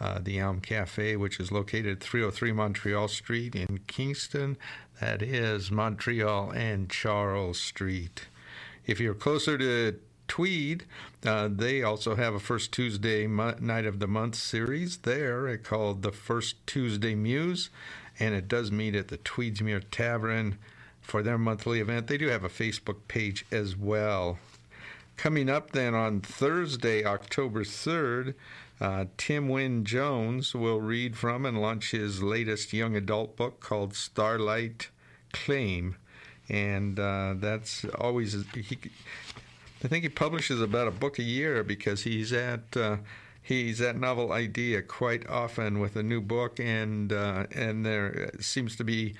Speaker 1: Uh, the Elm Cafe, which is located at 303 Montreal Street in Kingston. That is Montreal and Charles Street. If you're closer to Tweed, uh, they also have a first Tuesday mo- night of the month series there called the First Tuesday Muse, and it does meet at the Tweedsmuir Tavern for their monthly event. They do have a Facebook page as well. Coming up then on Thursday, October 3rd, uh, Tim Wynne Jones will read from and launch his latest young adult book called Starlight Claim. And uh, that's always, he, I think he publishes about a book a year because he's at uh, he's at Novel Idea quite often with a new book, and uh, and there seems to be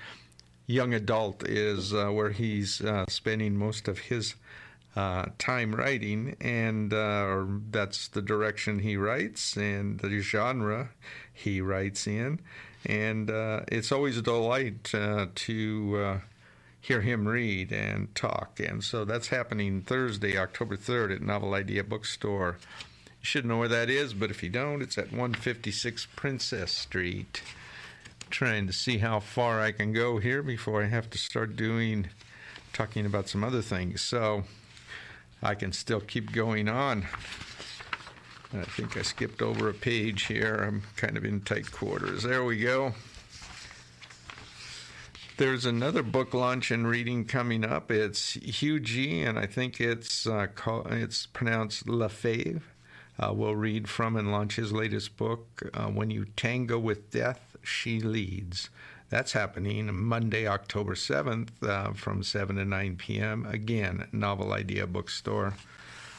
Speaker 1: young adult is uh, where he's uh, spending most of his uh, time writing, and uh, that's the direction he writes and the genre he writes in, and it's always a delight to hear him read and talk. And so that's happening Thursday, October 3rd at Novel Idea Bookstore. You should know where that is, but if you don't, it's at 156 Princess Street. trying to see how far I can go here before I have to start doing talking about some other things. So I can still keep going on. I think I skipped over a page here. I'm kind of in tight quarters. There we go. There's another book launch and reading coming up. It's Hugh G, and I think it's uh, called, it's pronounced Lefave. Uh, will read from and launch his latest book, uh, When You Tango with Death, She Leads. That's happening Monday, October 7th uh, from 7 to 9 p.m. Again, Novel Idea Bookstore.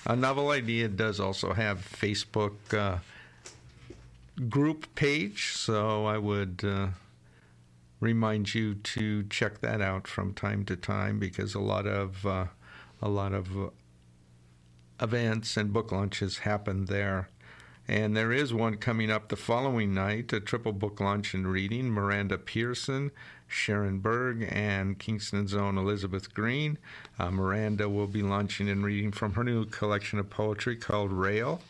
Speaker 1: Uh, Novel Idea does also have Facebook uh, group page, so I would uh, remind you to check that out from time to time because a lot of uh, a lot of uh, events and book launches happen there. And there is one coming up the following night, a triple book launch and reading. Miranda Pearson, Sharon Berg and Kingston's own Elizabeth Greene. Uh, Miranda will be launching and reading from her new collection of poetry called Rail.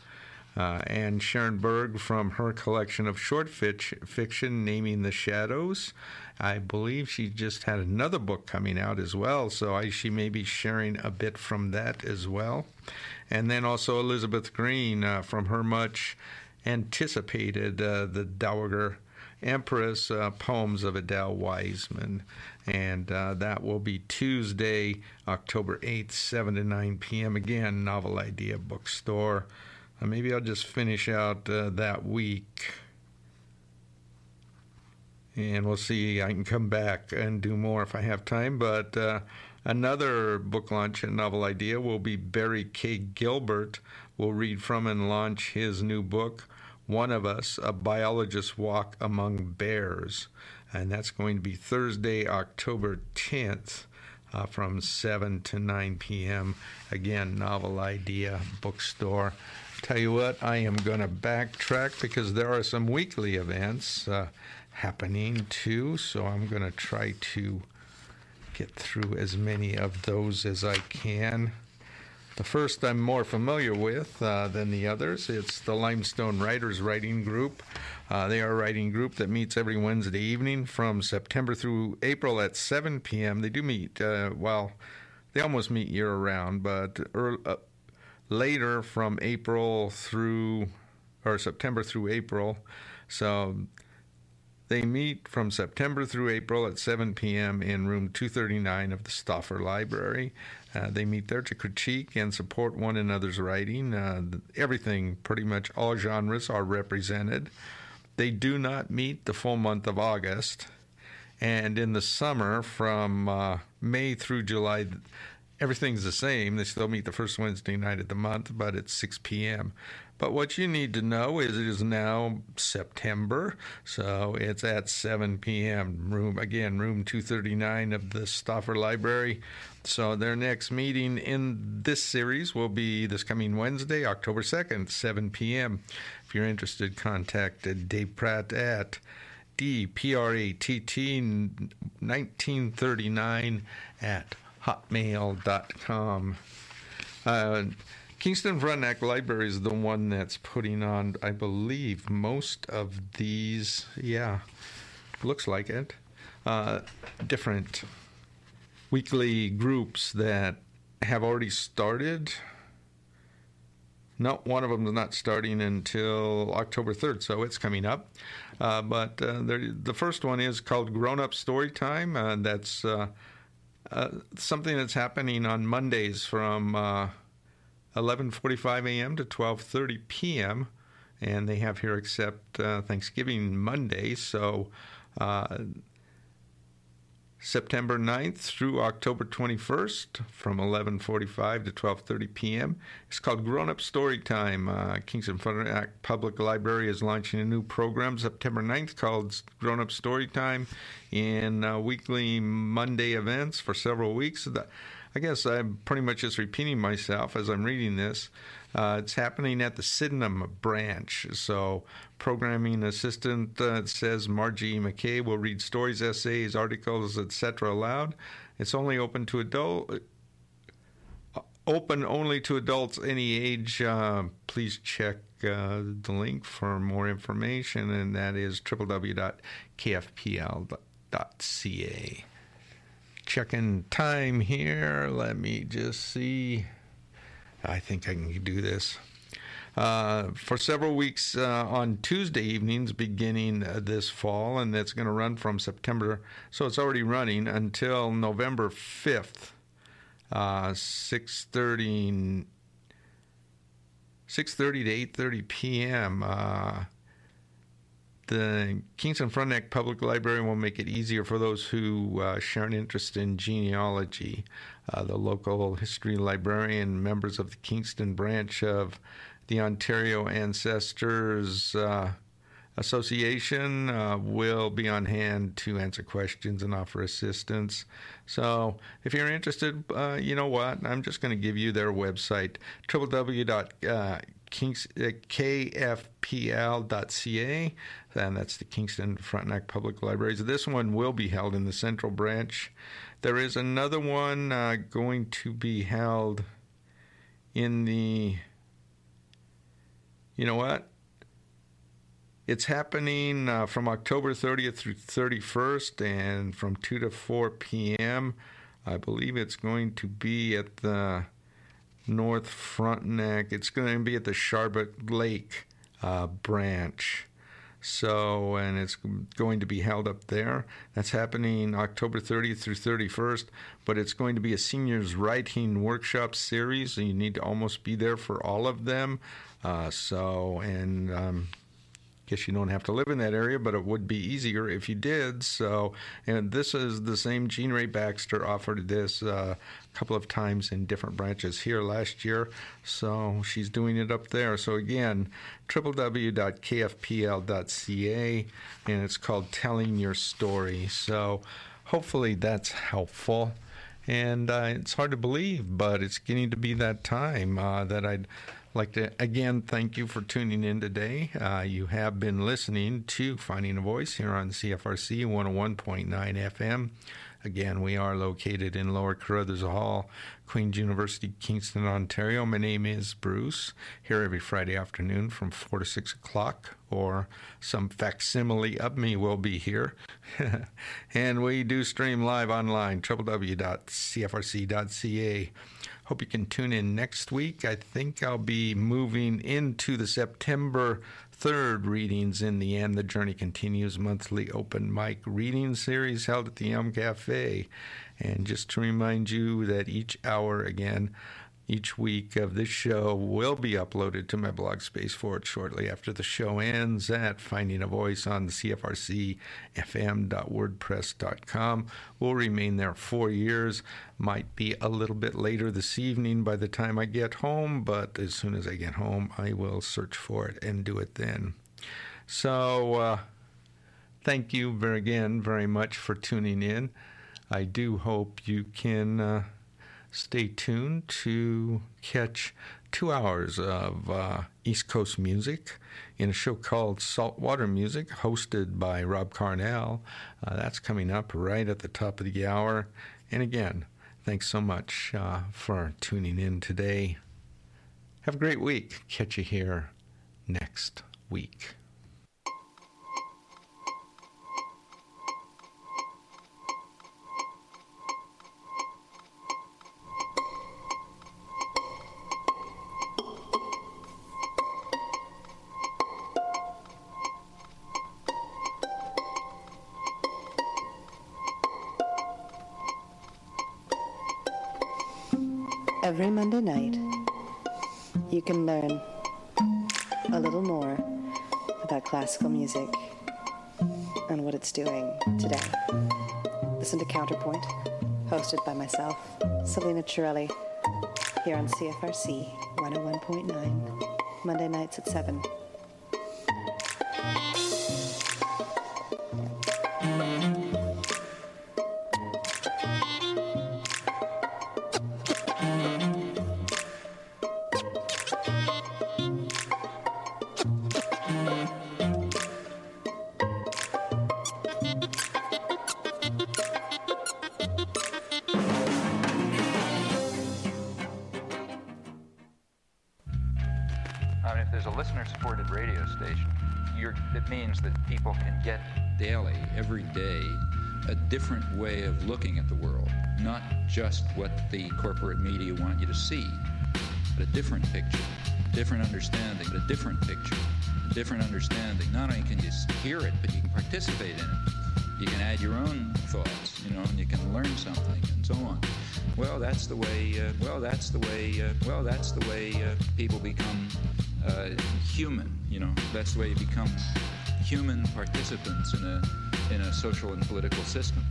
Speaker 1: Uh, and Sharon Berg from her collection of short fiction, Naming the Shadows. I believe she just had another book coming out as well, so I, she may be sharing a bit from that as well. And then also Elizabeth Greene uh, from her much anticipated uh, The Dowager Empress uh, Poems of Adele Wiseman. And uh, that will be Tuesday, October 8th, 7 to 9 p.m. Again, Novel Idea Bookstore. Uh, maybe I'll just finish out uh, that week. And we'll see. I can come back and do more if I have time. But uh, another book launch and novel idea will be Barrie K. Gilbert will read from and launch his new book, One of Us A Biologist's Walk Among Bears. And that's going to be Thursday, October 10th. Uh, from 7 to 9 p.m. Again, Novel Idea Bookstore. Tell you what, I am going to backtrack because there are some weekly events uh, happening too, so I'm going to try to get through as many of those as I can. The first I'm more familiar with uh, than the others. It's the Limestone Writers Writing Group. Uh, they are a writing group that meets every Wednesday evening from September through April at 7 p.m. They do meet, uh, well, they almost meet year round, but early, uh, later from April through or September through April. So they meet from September through April at 7 p.m. in room 239 of the Stauffer Library. Uh, they meet there to critique and support one another's writing. Uh, everything, pretty much all genres, are represented. They do not meet the full month of August. And in the summer, from uh, May through July, everything's the same. They still meet the first Wednesday night of the month, but it's 6 p.m. But what you need to know is it is now September, so it's at 7 p.m. Room again, room 239 of the Stauffer Library. So their next meeting in this series will be this coming Wednesday, October 2nd, 7 p.m. If you're interested, contact Dave Pratt at DPRATT 1939 at hotmail.com. Uh, Kingston Frontenac Library is the one that's putting on, I believe, most of these. Yeah, looks like it. Uh, different weekly groups that have already started. No, one of them is not starting until October 3rd, so it's coming up. Uh, but uh, the first one is called Grown Up Story Time. Uh, that's uh, uh, something that's happening on Mondays from 11:45 uh, a.m. to 12:30 p.m. And they have here except uh, Thanksgiving Monday, so September 9th through October 21st from 11:45 to 12:30 p.m. It's called Grown Up Story Time. Uh, Kingston Frontenac Public Library is launching a new program September 9th called Grown Up Story Time in uh, weekly Monday events for several weeks. I guess I'm pretty much just repeating myself as I'm reading this. Uh, it's happening at the Sydenham branch. So, programming assistant uh, says Margie McKay will read stories, essays, articles, etc. aloud. It's only open to adult. Uh, open only to adults any age. Uh, please check uh, the link for more information, and that is www.kfpl.ca. Checking time here. Let me just see. I think I can do this. Uh, for several weeks uh, on Tuesday evenings beginning uh, this fall, and it's going to run from September, so it's already running until November 5th, 6.30 6.30 to 8.30 p.m. Uh, the Kingston Frontenac Public Library will make it easier for those who uh, share an interest in genealogy. Uh, the local history librarian, members of the Kingston branch of the Ontario Ancestors uh, Association uh, will be on hand to answer questions and offer assistance. So, if you're interested, uh, you know what? I'm just going to give you their website www Kings, uh, kfpl.ca, and that's the Kingston Frontenac Public Libraries. This one will be held in the Central Branch. There is another one uh, going to be held in the. You know what? It's happening uh, from October 30th through 31st and from 2 to 4 p.m. I believe it's going to be at the North Frontenac. It's going to be at the Sharbot Lake uh, branch. So, and it's going to be held up there. That's happening October 30th through 31st, but it's going to be a seniors writing workshop series, and you need to almost be there for all of them. Uh, so, and um, guess you don't have to live in that area, but it would be easier if you did. So, and this is the same Jean Rae Baxter offered this uh, a couple of times in different branches here last year. So she's doing it up there. So again, www.kfpl.ca, and it's called Telling Your Story. So hopefully that's helpful. And uh, it's hard to believe, but it's getting to be that time uh, that I'd like to again thank you for tuning in today. Uh, you have been listening to Finding a Voice here on CFRC 101.9 FM. Again, we are located in Lower Carruthers Hall, Queen's University, Kingston, Ontario. My name is Bruce, here every Friday afternoon from 4 to 6 o'clock, or some facsimile of me will be here. and we do stream live online, www.cfrc.ca. Hope you can tune in next week. I think I'll be moving into the September 3rd readings in the end. the Journey Continues monthly open mic reading series held at the Elm Cafe. And just to remind you that each hour, again, each week of this show will be uploaded to my blog space for it shortly after the show ends at Finding a Voice on CFRCFM.wordpress.com. Will remain there four years. Might be a little bit later this evening by the time I get home, but as soon as I get home, I will search for it and do it then. So, uh, thank you very, again very much for tuning in. I do hope you can. Uh, stay tuned to catch two hours of uh, East Coast music in a show called Saltwater Music, hosted by Rob Carnell. Uh, that's coming up right at the top of the hour. And again, thanks so much uh, for tuning in today. Have a great week. Catch you here next week.
Speaker 19: Monday night, you can learn a little more about classical music and what it's doing today. Listen to Counterpoint, hosted by myself, Selena Chirelli, here on CFRC 101.9, Monday nights at 7.
Speaker 20: Just what the corporate media want you to see, but a different picture, different understanding, but a different picture, a different understanding. Not only can you hear it, but you can participate in it. You can add your own thoughts, you know, and you can learn something, and so on. Well, that's the way. Uh, well, that's the way. Uh, well, that's the way uh, people become uh, human. You know, that's the way you become human participants in a in a social and political system.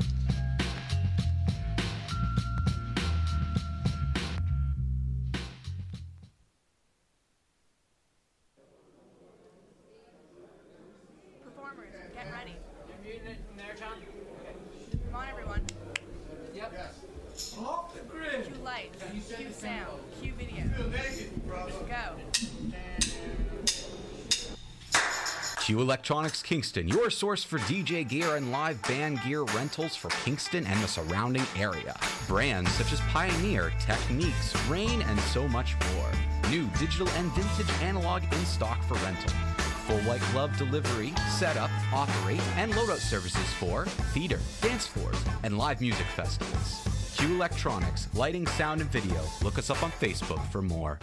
Speaker 21: Electronics Kingston, your source for DJ gear and live band gear rentals for Kingston and the surrounding area. Brands such as Pioneer, Technics, Rane, and so much more. New digital and vintage analog in stock for rental. Full white glove delivery, setup, operate, and loadout services for theater, dance floors, and live music festivals. Q Electronics, lighting, sound, and video. Look us up on Facebook for more.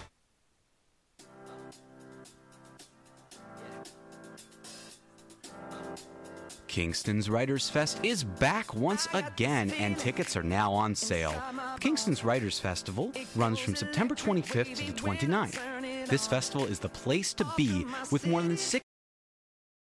Speaker 21: Kingston's Writers Fest is back once again, and tickets are now on sale. The Kingston's Writers Festival runs from September 25th to the 29th. This festival is the place to be with more than